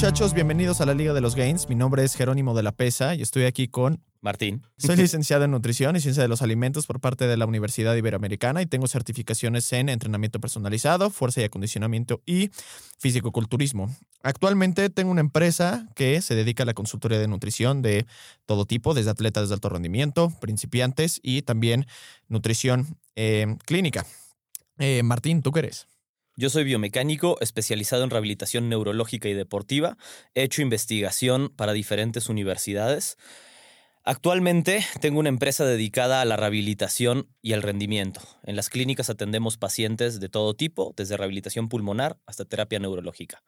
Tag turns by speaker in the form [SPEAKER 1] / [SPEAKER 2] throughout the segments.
[SPEAKER 1] muchachos? Bienvenidos a la Liga de los Gains. Mi nombre es Jerónimo de la Pesa y estoy aquí con...
[SPEAKER 2] Martín.
[SPEAKER 1] Soy licenciado en Nutrición y Ciencia de los Alimentos por parte de la Universidad Iberoamericana y tengo certificaciones en entrenamiento personalizado, fuerza y acondicionamiento y fisicoculturismo. Actualmente tengo una empresa que se dedica a la consultoría de nutrición de todo tipo, desde atletas de alto rendimiento, principiantes y también nutrición eh, clínica. Eh, Martín, ¿tú qué eres?
[SPEAKER 2] Yo soy biomecánico especializado en rehabilitación neurológica y deportiva. He hecho investigación para diferentes universidades. Actualmente tengo una empresa dedicada a la rehabilitación y al rendimiento. En las clínicas atendemos pacientes de todo tipo, desde rehabilitación pulmonar hasta terapia neurológica.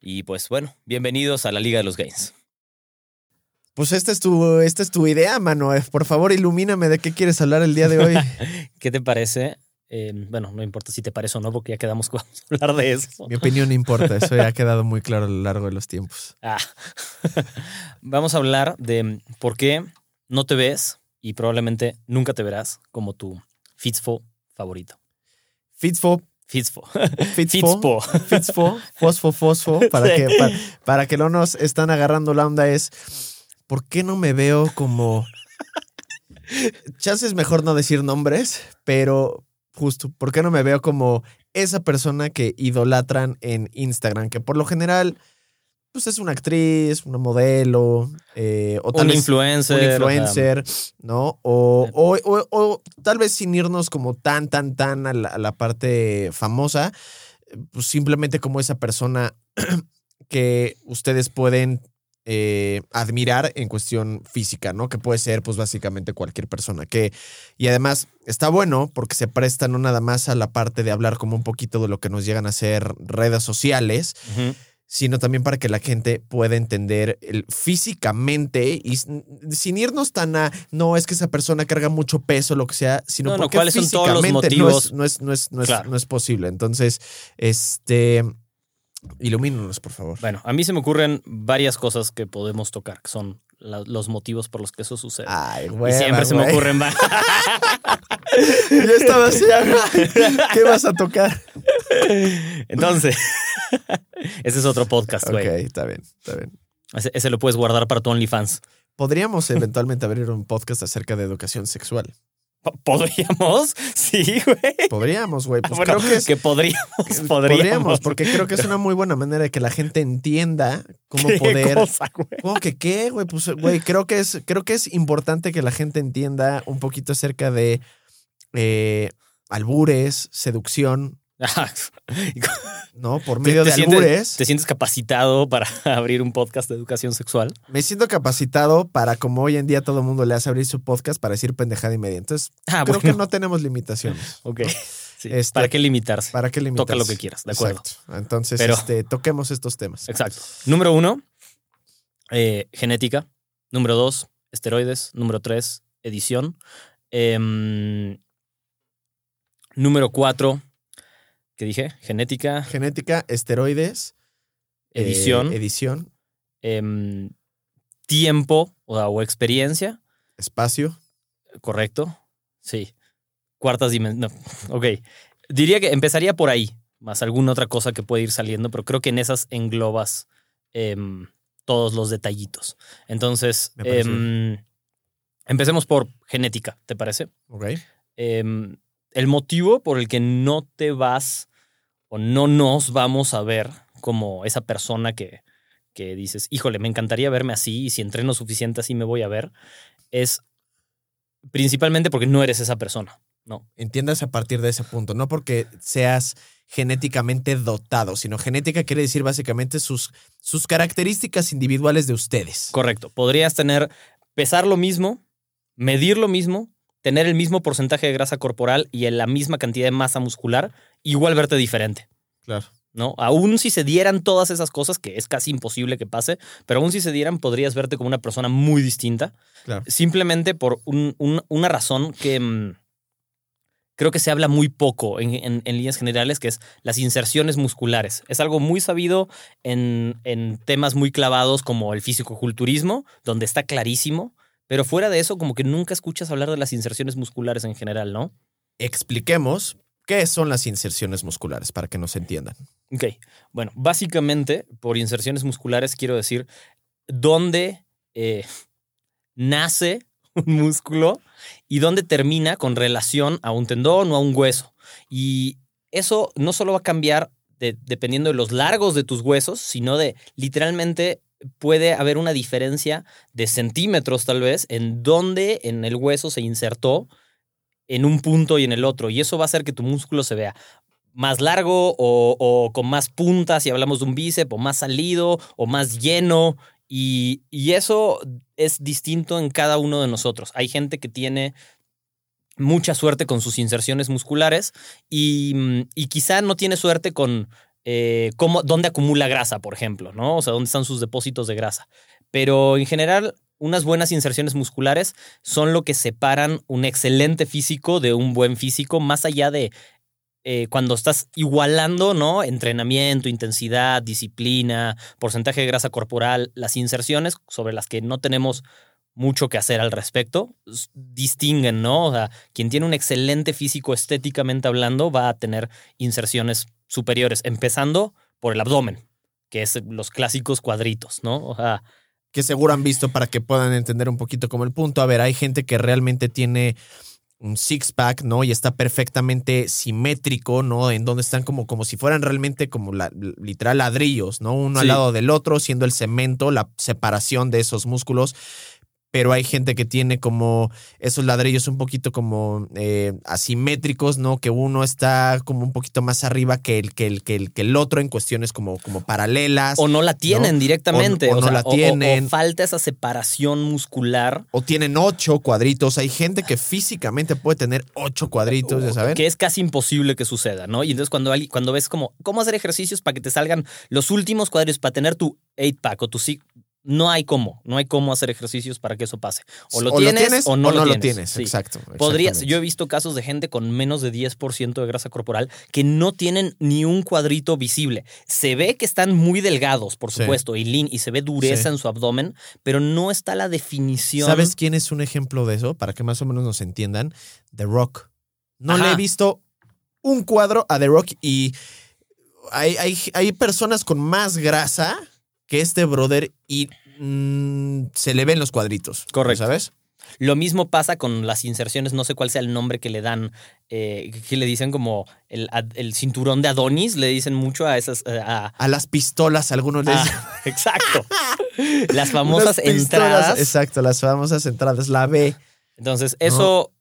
[SPEAKER 2] Y pues bueno, bienvenidos a la Liga de los Gains.
[SPEAKER 1] Pues esta es tu, esta es tu idea, mano. Por favor, ilumíname de qué quieres hablar el día de hoy.
[SPEAKER 2] ¿Qué te parece? Eh, bueno, no importa si te parece o no, porque ya quedamos con hablar de eso.
[SPEAKER 1] Mi opinión no importa, eso ya ha quedado muy claro a lo largo de los tiempos.
[SPEAKER 2] Ah. Vamos a hablar de por qué no te ves y probablemente nunca te verás como tu Fitzfo favorito.
[SPEAKER 1] Fitzfo.
[SPEAKER 2] Fitzfo.
[SPEAKER 1] Fitzfo. Fitzfo. Fosfo, fosfo. Para, que, para, para que no nos están agarrando la onda es, ¿por qué no me veo como... Chances mejor no decir nombres, pero justo, ¿por qué no me veo como esa persona que idolatran en Instagram? Que por lo general pues es una actriz, una modelo, eh, o tal
[SPEAKER 2] un
[SPEAKER 1] vez
[SPEAKER 2] influencer.
[SPEAKER 1] un influencer, ¿no? O, o, o, o, tal vez sin irnos como tan, tan, tan a la, a la, parte famosa, pues simplemente como esa persona que ustedes pueden eh, admirar en cuestión física, ¿no? Que puede ser, pues básicamente cualquier persona. Que, y además está bueno porque se presta no nada más a la parte de hablar como un poquito de lo que nos llegan a ser redes sociales. Uh -huh sino también para que la gente pueda entender el, físicamente y sin irnos tan a, no es que esa persona carga mucho peso, lo que sea, sino
[SPEAKER 2] no,
[SPEAKER 1] porque
[SPEAKER 2] no, ¿cuáles
[SPEAKER 1] físicamente
[SPEAKER 2] son todos los motivos?
[SPEAKER 1] no, es, no, es, no, es,
[SPEAKER 2] claro.
[SPEAKER 1] no es posible. Entonces, este, ilumínanos, por favor.
[SPEAKER 2] Bueno, a mí se me ocurren varias cosas que podemos tocar, que son la, los motivos por los que eso sucede.
[SPEAKER 1] Ay, güey.
[SPEAKER 2] y siempre se me ocurren
[SPEAKER 1] Yo estaba así, ¿qué vas a tocar?
[SPEAKER 2] Entonces, ese es otro podcast, güey.
[SPEAKER 1] Ok, está bien, está bien.
[SPEAKER 2] Ese, ese, lo puedes guardar para tu OnlyFans.
[SPEAKER 1] Podríamos eventualmente abrir un podcast acerca de educación sexual.
[SPEAKER 2] ¿Podríamos? Sí, güey.
[SPEAKER 1] Podríamos, güey. Pues
[SPEAKER 2] bueno,
[SPEAKER 1] creo que, es,
[SPEAKER 2] que podríamos, podríamos,
[SPEAKER 1] podríamos. porque creo que es una muy buena manera de que la gente entienda cómo
[SPEAKER 2] ¿Qué
[SPEAKER 1] poder.
[SPEAKER 2] Cosa, güey?
[SPEAKER 1] ¿Cómo que qué, güey? Pues, güey, creo que es, creo que es importante que la gente entienda un poquito acerca de eh, albures, seducción, ¿no? Por medio
[SPEAKER 2] ¿Te,
[SPEAKER 1] de albures.
[SPEAKER 2] Sientes, ¿Te sientes capacitado para abrir un podcast de educación sexual?
[SPEAKER 1] Me siento capacitado para, como hoy en día todo el mundo le hace abrir su podcast para decir pendejada y media. Entonces,
[SPEAKER 2] ah,
[SPEAKER 1] creo
[SPEAKER 2] bueno.
[SPEAKER 1] que no tenemos limitaciones.
[SPEAKER 2] Ok.
[SPEAKER 1] ¿no?
[SPEAKER 2] Sí. Este, ¿Para qué limitarse?
[SPEAKER 1] ¿Para qué limitarse?
[SPEAKER 2] Toca lo que quieras, de acuerdo.
[SPEAKER 1] Exacto. Entonces,
[SPEAKER 2] Pero,
[SPEAKER 1] este, toquemos estos temas.
[SPEAKER 2] Exacto. Número uno, eh, genética. Número dos, esteroides. Número tres, edición. Eh, número cuatro, ¿Qué dije? Genética.
[SPEAKER 1] Genética, esteroides.
[SPEAKER 2] Edición.
[SPEAKER 1] Eh, edición.
[SPEAKER 2] Eh, tiempo o, o, experiencia.
[SPEAKER 1] Espacio.
[SPEAKER 2] Correcto. Sí. Cuartas dimensiones. No. Ok. Diría que empezaría por ahí, más alguna otra cosa que puede ir saliendo, pero creo que en esas englobas eh, todos los detallitos. Entonces, eh, empecemos por genética, ¿te parece?
[SPEAKER 1] Ok.
[SPEAKER 2] El motivo por el que no te vas o no nos vamos a ver como esa persona que, que dices, híjole, me encantaría verme así y si entreno suficiente así me voy a ver, es principalmente porque no eres esa persona, ¿no?
[SPEAKER 1] Entiendas a partir de ese punto, no porque seas genéticamente dotado, sino genética quiere decir básicamente sus, sus características individuales de ustedes.
[SPEAKER 2] Correcto. Podrías tener, pesar lo mismo, medir lo mismo, tener el mismo porcentaje de grasa corporal y la misma cantidad de masa muscular, igual verte diferente.
[SPEAKER 1] Claro.
[SPEAKER 2] ¿No? Aún si se dieran todas esas cosas, que es casi imposible que pase, pero aún si se dieran, podrías verte como una persona muy distinta.
[SPEAKER 1] Claro.
[SPEAKER 2] Simplemente por un, un, una razón que mmm, creo que se habla muy poco en, en, en, líneas generales, que es las inserciones musculares. Es algo muy sabido en, en temas muy clavados como el fisicoculturismo, donde está clarísimo. Pero fuera de eso, como que nunca escuchas hablar de las inserciones musculares en general, ¿no?
[SPEAKER 1] Expliquemos ¿Qué son las inserciones musculares? Para que nos entiendan.
[SPEAKER 2] Ok, bueno, básicamente por inserciones musculares quiero decir dónde eh, nace un músculo y dónde termina con relación a un tendón o a un hueso. Y eso no solo va a cambiar dependiendo de los largos de tus huesos, sino de literalmente puede haber una diferencia de centímetros tal vez en dónde en el hueso se insertó en un punto y en el otro. Y eso va a hacer que tu músculo se vea más largo o, con más puntas, si hablamos de un bíceps, o más salido o más lleno. Y, eso es distinto en cada uno de nosotros. Hay gente que tiene mucha suerte con sus inserciones musculares y, y quizá no tiene suerte con eh, cómo, dónde acumula grasa, por ejemplo, ¿no? O sea, dónde están sus depósitos de grasa. Pero en general, unas buenas inserciones musculares son lo que separan un excelente físico de un buen físico, más allá de eh, cuando estás igualando, ¿no? Entrenamiento, intensidad, disciplina, porcentaje de grasa corporal, las inserciones sobre las que no tenemos mucho que hacer al respecto, distinguen, ¿no? O sea, quien tiene un excelente físico estéticamente hablando va a tener inserciones superiores, empezando por el abdomen, que es los clásicos cuadritos, ¿no? O sea,
[SPEAKER 1] que seguro han visto para que puedan entender un poquito como el punto. A ver, hay gente que realmente tiene un six pack, ¿no? Y está perfectamente simétrico, ¿no? En donde están como, como si fueran realmente como la, literal ladrillos, ¿no? Uno al lado del otro, siendo el cemento, la separación de esos músculos pero hay gente que tiene como esos ladrillos un poquito como eh, asimétricos, ¿no? Que uno está como un poquito más arriba que el, que el, que el, que el otro en cuestiones como, como paralelas.
[SPEAKER 2] O no la tienen directamente. O, no la tienen. O, falta esa separación muscular.
[SPEAKER 1] O tienen ocho cuadritos. Hay gente que físicamente puede tener ocho cuadritos, ya saben.
[SPEAKER 2] Que es casi imposible que suceda, ¿no? Y entonces cuando, cuando ves como cómo hacer ejercicios para que te salgan los últimos cuadritos, para tener tu 8-pack o tu no hay cómo, no hay cómo hacer ejercicios para que eso pase. O lo, tienes, o no, lo, tienes.
[SPEAKER 1] Exacto.
[SPEAKER 2] Podrías, yo he visto casos de gente con menos de 10% de grasa corporal que no tienen ni un cuadrito visible. Se ve que están muy delgados, por supuesto, y lean, y se ve dureza en su abdomen, pero no está la definición.
[SPEAKER 1] ¿Sabes quién es un ejemplo de eso? Para que más o menos nos entiendan. The Rock. No le he visto un cuadro a The Rock y hay, hay, hay personas con más grasa que este brother y mm, se le ven los cuadritos. Correcto. ¿Sabes?
[SPEAKER 2] Lo mismo pasa con las inserciones, no sé cuál sea el nombre que le dan, eh, que le dicen como el, cinturón de Adonis, le dicen mucho a esas... Eh, a,
[SPEAKER 1] las pistolas, algunos les
[SPEAKER 2] ah, Exacto. las famosas entradas.
[SPEAKER 1] Exacto, las famosas entradas, la B.
[SPEAKER 2] Entonces, eso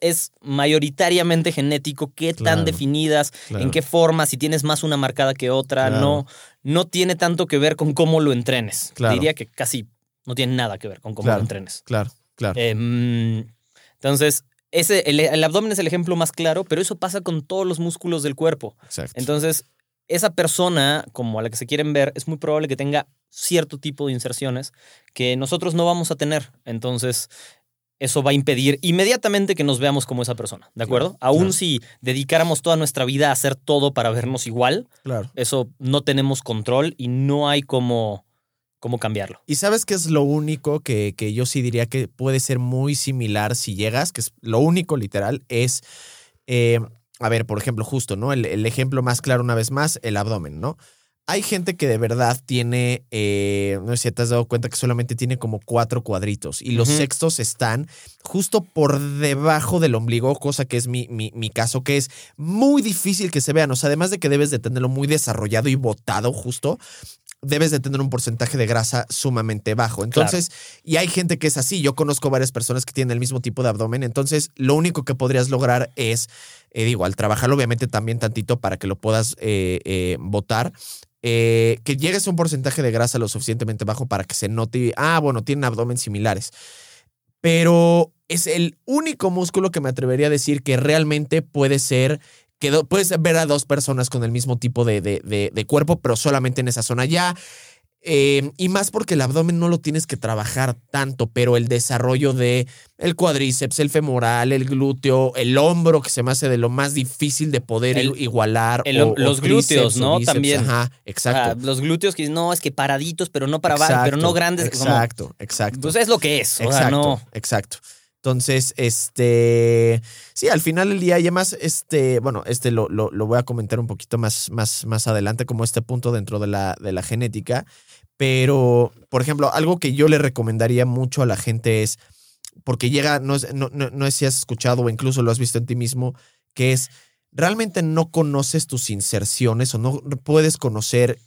[SPEAKER 2] es mayoritariamente genético, qué tan definidas, en qué forma, si tienes más una marcada que otra, no, no tiene tanto que ver con cómo lo entrenes. Diría que casi no tiene nada que ver con cómo lo entrenes.
[SPEAKER 1] Claro, claro.
[SPEAKER 2] Em, entonces, ese, el, abdomen es el ejemplo más claro, pero eso pasa con todos los músculos del cuerpo. Entonces, esa persona, como a la que se quieren ver, es muy probable que tenga cierto tipo de inserciones que nosotros no vamos a tener. Entonces, eso va a impedir inmediatamente que nos veamos como esa persona, ¿de acuerdo? Aún si dedicáramos toda nuestra vida a hacer todo para vernos igual,
[SPEAKER 1] claro.
[SPEAKER 2] eso no tenemos control y no hay cómo, cómo cambiarlo.
[SPEAKER 1] Y sabes qué es lo único que, que, yo sí diría que puede ser muy similar si llegas, que es lo único literal, es, eh, a ver, por ejemplo, justo, ¿no? El, el ejemplo más claro una vez más, el abdomen, ¿no? Hay gente que de verdad tiene, eh, no sé si te has dado cuenta que solamente tiene como cuatro cuadritos y los sextos están justo por debajo del ombligo, cosa que es mi, mi, mi, caso, que es muy difícil que se vean. O sea, además de que debes de tenerlo muy desarrollado y botado justo, debes de tener un porcentaje de grasa sumamente bajo. Entonces, y hay gente que es así. Yo conozco varias personas que tienen el mismo tipo de abdomen. Entonces, lo único que podrías lograr es, eh, digo, al trabajarlo obviamente también tantito para que lo puedas eh, eh botar, eh, que llegues a un porcentaje de grasa lo suficientemente bajo para que se note, ah, bueno, tienen abdomen similares. Pero es el único músculo que me atrevería a decir que realmente puede ser que puedes ver a dos personas con el mismo tipo de, de, cuerpo, pero solamente en esa zona. Ya eh, y más porque el abdomen no lo tienes que trabajar tanto, pero el desarrollo de el cuádriceps, el femoral, el glúteo, el hombro, que se me hace de lo más difícil de poder igualar.
[SPEAKER 2] los glúteos, ¿no? También.
[SPEAKER 1] Ajá, exacto.
[SPEAKER 2] los glúteos que no, es que paraditos, pero no para abajo, pero no grandes.
[SPEAKER 1] Exacto, exacto.
[SPEAKER 2] Entonces es lo que es.
[SPEAKER 1] Exacto,
[SPEAKER 2] no.
[SPEAKER 1] exacto. Entonces, este, sí, al final del día, y además, este, bueno, este lo, lo, lo voy a comentar un poquito más, más, más adelante, como este punto dentro de la, de la genética. Pero, por ejemplo, algo que yo le recomendaría mucho a la gente es, porque llega, no, es- no, no, no sé si has escuchado o incluso lo has visto en ti mismo, que es, realmente no conoces tus inserciones o no puedes conocer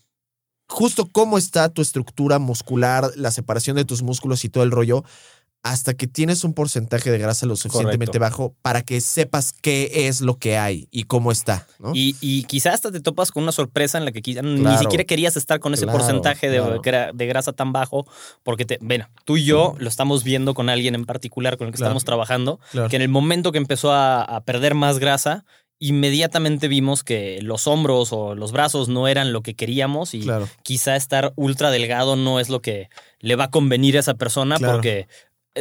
[SPEAKER 1] justo cómo está tu estructura muscular, la separación de tus músculos y todo el rollo, hasta que tienes un porcentaje de grasa lo suficientemente
[SPEAKER 2] Correcto.
[SPEAKER 1] bajo para que sepas qué es lo que hay y cómo está, ¿no?
[SPEAKER 2] Y, y quizás hasta te topas con una sorpresa en la que quizá ni
[SPEAKER 1] Claro.
[SPEAKER 2] siquiera querías estar con ese
[SPEAKER 1] Claro,
[SPEAKER 2] porcentaje de,
[SPEAKER 1] claro.
[SPEAKER 2] gra- de grasa tan bajo, porque te, bueno, tú y yo lo estamos viendo con alguien en particular con el que
[SPEAKER 1] Claro.
[SPEAKER 2] estamos trabajando,
[SPEAKER 1] Claro.
[SPEAKER 2] que en el momento que empezó a, a perder más grasa, inmediatamente vimos que los hombros o los brazos no eran lo que queríamos y
[SPEAKER 1] Claro.
[SPEAKER 2] quizá estar ultra delgado no es lo que le va a convenir a esa persona
[SPEAKER 1] Claro.
[SPEAKER 2] porque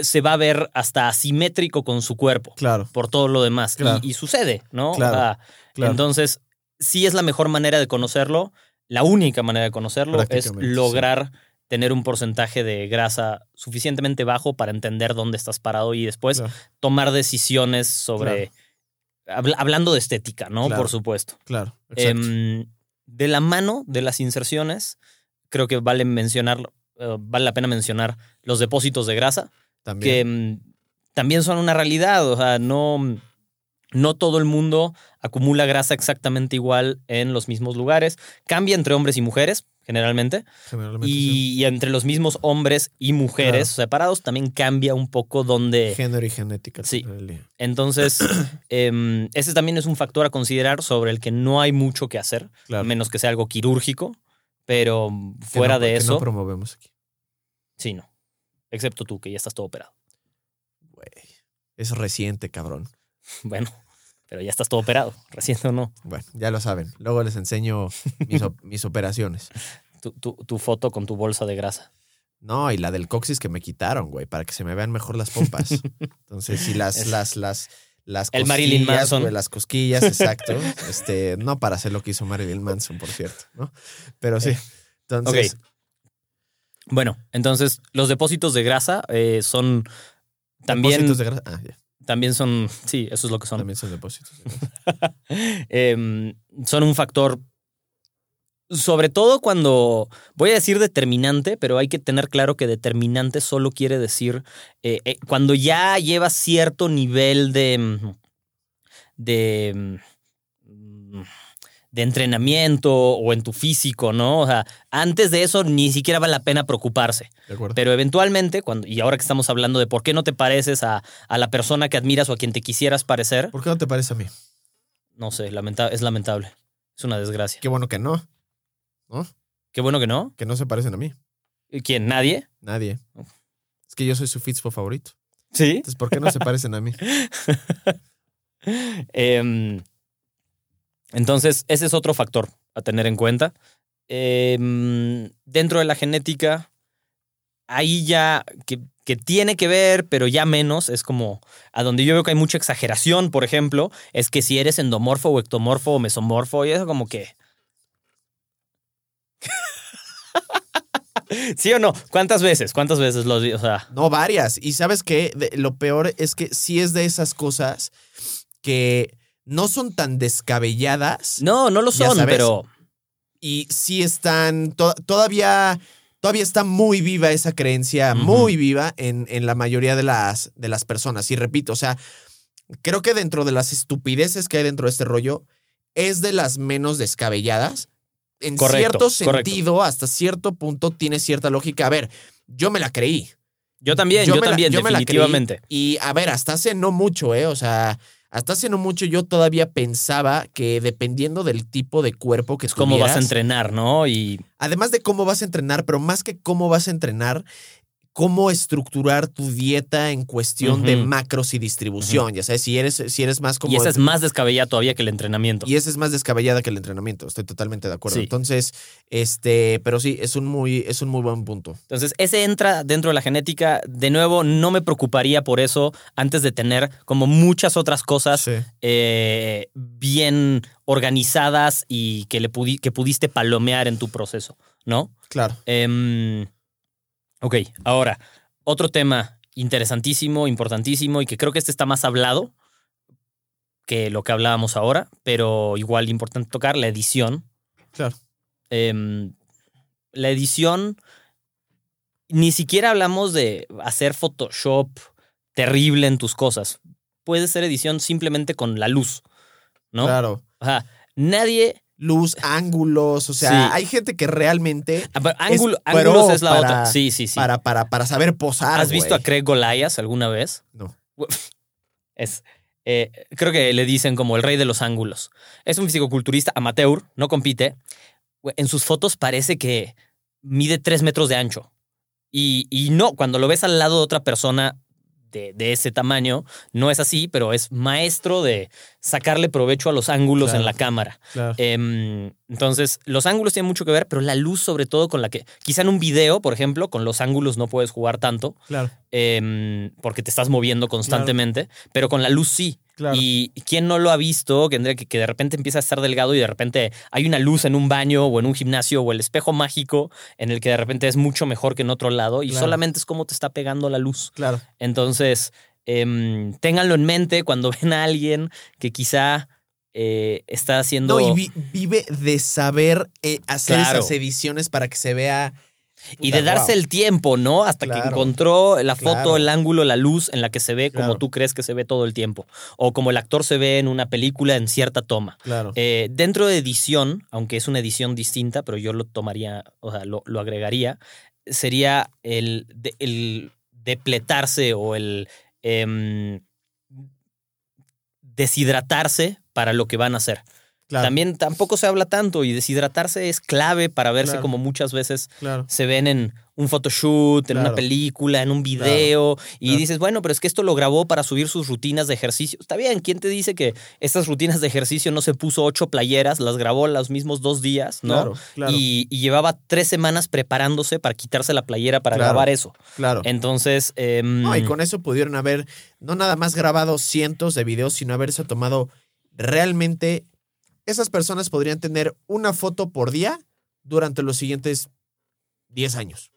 [SPEAKER 2] se va a ver hasta asimétrico con su cuerpo
[SPEAKER 1] Claro,
[SPEAKER 2] por todo lo demás. Y-
[SPEAKER 1] Claro.
[SPEAKER 2] Y, sucede, ¿no?
[SPEAKER 1] Claro.
[SPEAKER 2] Entonces, sí es la mejor manera de conocerlo. La única manera de conocerlo es
[SPEAKER 1] sí.
[SPEAKER 2] lograr tener un porcentaje de grasa suficientemente bajo para entender dónde estás parado y después tomar decisiones sobre... habla- hablando de estética, ¿no? Por supuesto.
[SPEAKER 1] claro.
[SPEAKER 2] Em, de la mano de las inserciones, creo que vale mencionar, eh, vale la pena mencionar los depósitos de grasa
[SPEAKER 1] También.
[SPEAKER 2] que mm, también son una realidad. O sea, no, no todo el mundo acumula grasa exactamente igual en los mismos lugares. Cambia entre hombres y mujeres, generalmente.
[SPEAKER 1] Generalmente sí.
[SPEAKER 2] Y, y entre los mismos hombres y mujeres separados también cambia un poco donde...
[SPEAKER 1] Género y genética.
[SPEAKER 2] Sí. Entonces, em, ese también es un factor a considerar sobre el que no hay mucho que hacer,
[SPEAKER 1] Claro.
[SPEAKER 2] a menos que sea algo quirúrgico. Pero
[SPEAKER 1] Que
[SPEAKER 2] fuera
[SPEAKER 1] no-
[SPEAKER 2] de
[SPEAKER 1] que
[SPEAKER 2] eso,
[SPEAKER 1] no promovemos aquí.
[SPEAKER 2] sí, no. Excepto tú, que ya estás todo operado.
[SPEAKER 1] Güey. Es reciente, cabrón.
[SPEAKER 2] Bueno, pero ya estás todo operado, reciente o no.
[SPEAKER 1] Bueno, ya lo saben. Luego les enseño mis, op- mis operaciones.
[SPEAKER 2] Tu, tu- tu foto con tu bolsa de grasa.
[SPEAKER 1] No, y la del coxis que me quitaron, güey, para que se me vean mejor las pompas. Entonces, sí, las,
[SPEAKER 2] Es-
[SPEAKER 1] las, las, las
[SPEAKER 2] El Marilyn Manson.
[SPEAKER 1] güey, las cosquillas, exacto. Este, no para hacer lo que hizo Marilyn Manson, por cierto, ¿no? Pero sí. Entonces,
[SPEAKER 2] Bueno, entonces los depósitos de grasa eh, son también,
[SPEAKER 1] depósitos de grasa. Ah, ya.
[SPEAKER 2] también son, sí, eso es lo que son.
[SPEAKER 1] También son depósitos. de grasa.
[SPEAKER 2] Em, son un factor, sobre todo cuando, voy a decir determinante, pero hay que tener claro que determinante solo quiere decir eh, eh, cuando ya llevas cierto nivel de, de, de entrenamiento o en tu físico, ¿no? O sea, antes de eso ni siquiera vale la pena preocuparse.
[SPEAKER 1] ¿De acuerdo?
[SPEAKER 2] Pero eventualmente, cuando, y ahora que estamos hablando de por qué no te pareces a, a la persona que admiras o a quien te quisieras parecer,
[SPEAKER 1] ¿Por qué no te parece a mí?
[SPEAKER 2] no sé, lamenta- es lamentable. Es una desgracia.
[SPEAKER 1] Qué bueno que no.
[SPEAKER 2] Qué bueno que no.
[SPEAKER 1] Que no se parecen a mí.
[SPEAKER 2] ¿Quién? ¿Nadie?
[SPEAKER 1] Nadie. Es que yo soy su Fitspo favorito.
[SPEAKER 2] Sí.
[SPEAKER 1] Entonces, ¿por qué no se parecen a mí?
[SPEAKER 2] Em, entonces, ese es otro factor a tener en cuenta. Em, dentro de la genética, ahí ya que, tiene que ver, pero ya menos, es como a donde yo veo que hay mucha exageración, por ejemplo, es que si eres endomorfo o ectomorfo o mesomorfo, y eso como que... ¿Sí o no? ¿Cuántas veces? ¿Cuántas veces los vi? O sea,
[SPEAKER 1] No, varias. Y sabes qué? Lo peor es que sí es de esas cosas que no son tan descabelladas
[SPEAKER 2] no, no lo son, pero...
[SPEAKER 1] y sí están to- todavía. Todavía está muy viva esa creencia, muy viva en, en la mayoría de las, de las personas. Y repito, o sea, creo que dentro de las estupideces que hay dentro de este rollo, es de las menos descabelladas. En
[SPEAKER 2] Correcto,
[SPEAKER 1] cierto
[SPEAKER 2] correcto.
[SPEAKER 1] sentido, hasta cierto punto, tiene cierta lógica. A ver, yo me la creí.
[SPEAKER 2] Yo también, yo,
[SPEAKER 1] la-
[SPEAKER 2] también,
[SPEAKER 1] yo me la creí.
[SPEAKER 2] definitivamente.
[SPEAKER 1] Y a ver, hasta hace no mucho, ¿eh? O sea, hasta hace no mucho yo todavía pensaba que dependiendo del tipo de cuerpo que
[SPEAKER 2] Es cómo vas a entrenar, ¿no? Y
[SPEAKER 1] Además de cómo vas a entrenar, pero más que cómo vas a entrenar, cómo estructurar tu dieta en cuestión de macros y distribución. Ya sabes, si eres, si eres más como.
[SPEAKER 2] y esa es más descabellada todavía que el entrenamiento.
[SPEAKER 1] y esa es más descabellada que el entrenamiento. Estoy totalmente de acuerdo.
[SPEAKER 2] Sí.
[SPEAKER 1] Entonces, este, pero sí, es un muy, es un muy buen punto.
[SPEAKER 2] Entonces, ese entra dentro de la genética. De nuevo, no me preocuparía por eso antes de tener como muchas otras cosas
[SPEAKER 1] Sí.
[SPEAKER 2] eh, bien organizadas y que, le pudi- que pudiste palomear en tu proceso, ¿no?
[SPEAKER 1] Claro.
[SPEAKER 2] Em, ok, ahora, otro tema interesantísimo, importantísimo y que creo que este está más hablado que lo que hablábamos ahora, pero igual importante tocar, la edición.
[SPEAKER 1] Claro.
[SPEAKER 2] Em, la edición, ni siquiera hablamos de hacer Photoshop terrible en tus cosas. Puede ser edición simplemente con la luz, ¿no?
[SPEAKER 1] Claro.
[SPEAKER 2] O sea, nadie...
[SPEAKER 1] Luz, ángulos, o sea,
[SPEAKER 2] Sí.
[SPEAKER 1] hay gente que realmente
[SPEAKER 2] Ah, pero ángulo- ángulos es la
[SPEAKER 1] para-
[SPEAKER 2] otra. Sí, sí, sí.
[SPEAKER 1] para, para, para saber posar.
[SPEAKER 2] ¿Has visto a. Craig Goliath alguna vez?
[SPEAKER 1] No.
[SPEAKER 2] Es, eh, creo que le dicen como el rey de los ángulos. Es un fisicoculturista amateur, no compite. En sus fotos parece que mide tres metros de ancho. Y, y no, cuando lo ves al lado de otra persona de, de ese tamaño, no es así, pero es maestro de sacarle provecho a los ángulos
[SPEAKER 1] Claro.
[SPEAKER 2] en la cámara.
[SPEAKER 1] Claro.
[SPEAKER 2] Em, entonces, los ángulos tienen mucho que ver, pero la luz sobre todo con la que, quizá en un video, por ejemplo, con los ángulos no puedes jugar tanto,
[SPEAKER 1] Claro.
[SPEAKER 2] em, porque te estás moviendo constantemente, pero con la luz sí.
[SPEAKER 1] Claro.
[SPEAKER 2] Y quién no lo ha visto, que, que, de repente empieza a estar delgado y de repente hay una luz en un baño o en un gimnasio o el espejo mágico en el que de repente es mucho mejor que en otro lado y
[SPEAKER 1] Claro.
[SPEAKER 2] solamente es como te está pegando la luz.
[SPEAKER 1] Claro.
[SPEAKER 2] Entonces, em, ténganlo en mente cuando ven a alguien que quizá eh, está haciendo...
[SPEAKER 1] No, y vi- vive de saber eh, hacer
[SPEAKER 2] Claro.
[SPEAKER 1] esas ediciones para que se vea.
[SPEAKER 2] Y de darse
[SPEAKER 1] wow.
[SPEAKER 2] el tiempo, ¿no? Hasta que encontró la foto,
[SPEAKER 1] Claro.
[SPEAKER 2] el ángulo, la luz en la que se ve como
[SPEAKER 1] Claro.
[SPEAKER 2] tú crees que se ve todo el tiempo. O como el actor se ve en una película en cierta toma.
[SPEAKER 1] Claro.
[SPEAKER 2] Eh, dentro de edición, aunque es una edición distinta, pero yo lo tomaría, o sea, lo, lo agregaría, sería el, de- el depletarse o el em, deshidratarse para lo que van a hacer.
[SPEAKER 1] Claro.
[SPEAKER 2] También tampoco se habla tanto y deshidratarse es clave para verse
[SPEAKER 1] Claro.
[SPEAKER 2] como muchas veces
[SPEAKER 1] Claro.
[SPEAKER 2] se ven en un photoshoot, en una película, en un video, y dices, bueno, pero es que esto lo grabó para subir sus rutinas de ejercicio. Está bien, ¿quién te dice que estas rutinas de ejercicio no se puso ocho playeras, las grabó los mismos dos días, ¿no?
[SPEAKER 1] Claro. Claro.
[SPEAKER 2] Y, y llevaba tres semanas preparándose para quitarse la playera para grabar eso.
[SPEAKER 1] claro.
[SPEAKER 2] Entonces, em,
[SPEAKER 1] No, y con eso pudieron haber no nada más grabado cientos de videos, sino haberse tomado realmente. Esas personas podrían tener una foto por día durante los siguientes 10 años.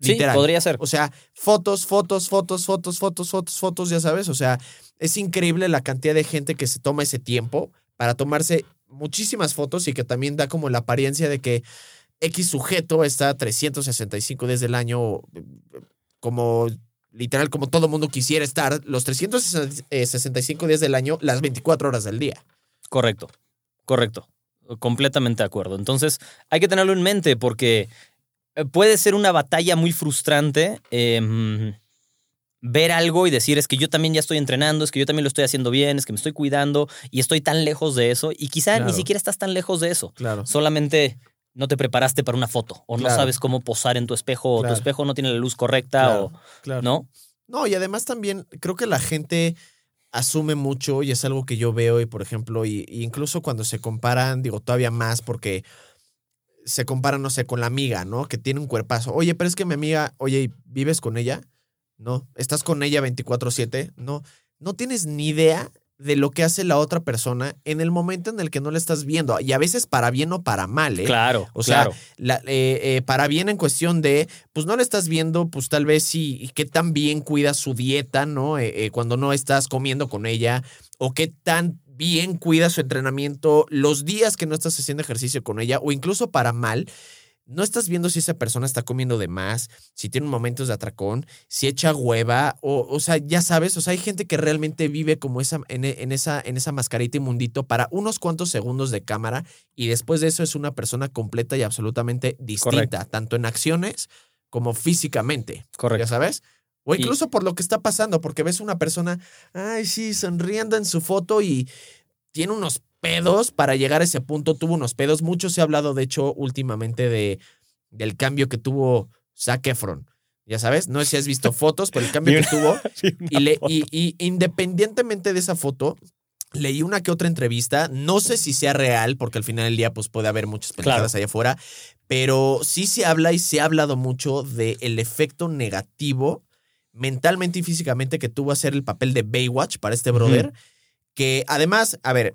[SPEAKER 2] sí,
[SPEAKER 1] Literal.
[SPEAKER 2] podría ser.
[SPEAKER 1] O sea, fotos, fotos, fotos, fotos, fotos, fotos, fotos, ya sabes. O sea, es increíble la cantidad de gente que se toma ese tiempo para tomarse muchísimas fotos y que también da como la apariencia de que X sujeto está 365 días del año eh, como literal como todo mundo quisiera estar los 365 días del año las 24 horas del día.
[SPEAKER 2] Correcto, correcto. Completamente de acuerdo. Entonces, hay que tenerlo en mente porque eh, puede ser una batalla muy frustrante em, ver algo y decir es que yo también ya estoy entrenando, es que yo también lo estoy haciendo bien, es que me estoy cuidando y estoy tan lejos de eso y quizá ni siquiera estás tan lejos de eso.
[SPEAKER 1] Claro.
[SPEAKER 2] Solamente no te preparaste para una foto o no sabes cómo posar en tu espejo o tu espejo no tiene la luz correcta o
[SPEAKER 1] claro.
[SPEAKER 2] no.
[SPEAKER 1] No, y además también creo que la gente asume mucho y es algo que yo veo y por ejemplo, y, incluso cuando se comparan, digo, todavía más porque se comparan, no sé, con la amiga, ¿no? Que tiene un cuerpazo. Oye, pero es que mi amiga, oye, ¿y ¿vives con ella? No. ¿Estás con ella 24/7? No. No tienes ni idea de lo que hace la otra persona en el momento en el que no la estás viendo. Y a veces para bien o para mal, ¿eh?
[SPEAKER 2] Claro,
[SPEAKER 1] O sea,
[SPEAKER 2] claro.
[SPEAKER 1] la- eh, eh, para bien en cuestión de, pues no le estás viendo, pues tal vez sí, y qué tan bien cuida su dieta, ¿no? Eh, cuando no estás comiendo con ella, o qué tan bien cuida su entrenamiento los días que no estás haciendo ejercicio con ella, o incluso para mal. No estás viendo si esa persona está comiendo de más, si tiene momentos de atracón, si echa hueva, o, o sea, ya sabes, o sea, hay gente que realmente vive como esa, en, en esa, en esa mascarita y mundito para unos cuantos segundos de cámara y después de eso es una persona completa y absolutamente distinta, tanto en acciones como físicamente.
[SPEAKER 2] Correcto.
[SPEAKER 1] ¿Ya sabes? O
[SPEAKER 2] Y-
[SPEAKER 1] incluso por lo que está pasando, porque ves una persona, ay, sí, sonriendo en su foto y tiene unos pedos para llegar a ese punto, tuvo unos pedos. Mucho se ha hablado, de hecho, últimamente de, del cambio que tuvo Zac Efron. Ya sabes, no sé si has visto fotos, pero el cambio que tuvo. Y, le,
[SPEAKER 2] foto.
[SPEAKER 1] y, y independientemente de esa foto, leí una que otra entrevista. No sé si sea real, porque al final del día pues, puede haber muchas pendejadas allá afuera. Pero sí se habla y se ha hablado mucho del efecto negativo mentalmente y físicamente que tuvo hacer el papel de Baywatch para este brother. Que además, a ver,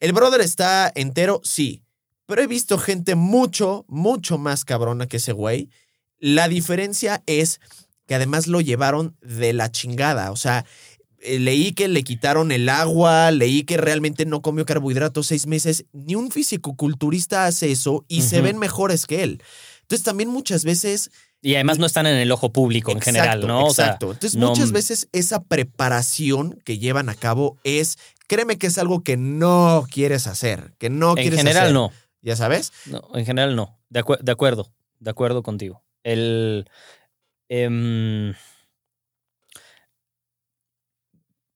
[SPEAKER 1] el brother está entero, sí. Pero he visto gente mucho, mucho más cabrona que ese güey. La diferencia es que además lo llevaron de la chingada. O sea, eh, leí que le quitaron el agua, leí que realmente no comió carbohidratos seis meses. Ni un fisicoculturista hace eso y se ven mejores que él. Entonces también muchas veces...
[SPEAKER 2] Y además no están en el ojo público en general,
[SPEAKER 1] Exacto,
[SPEAKER 2] ¿no? O sea,
[SPEAKER 1] Exacto. Entonces
[SPEAKER 2] no-
[SPEAKER 1] muchas veces esa preparación que llevan a cabo es, créeme que es algo que no quieres hacer, que no
[SPEAKER 2] en
[SPEAKER 1] quieres
[SPEAKER 2] general
[SPEAKER 1] hacer.
[SPEAKER 2] no.
[SPEAKER 1] ¿Ya sabes?
[SPEAKER 2] No, en general no. De, acue- de acuerdo, de acuerdo contigo. El. em,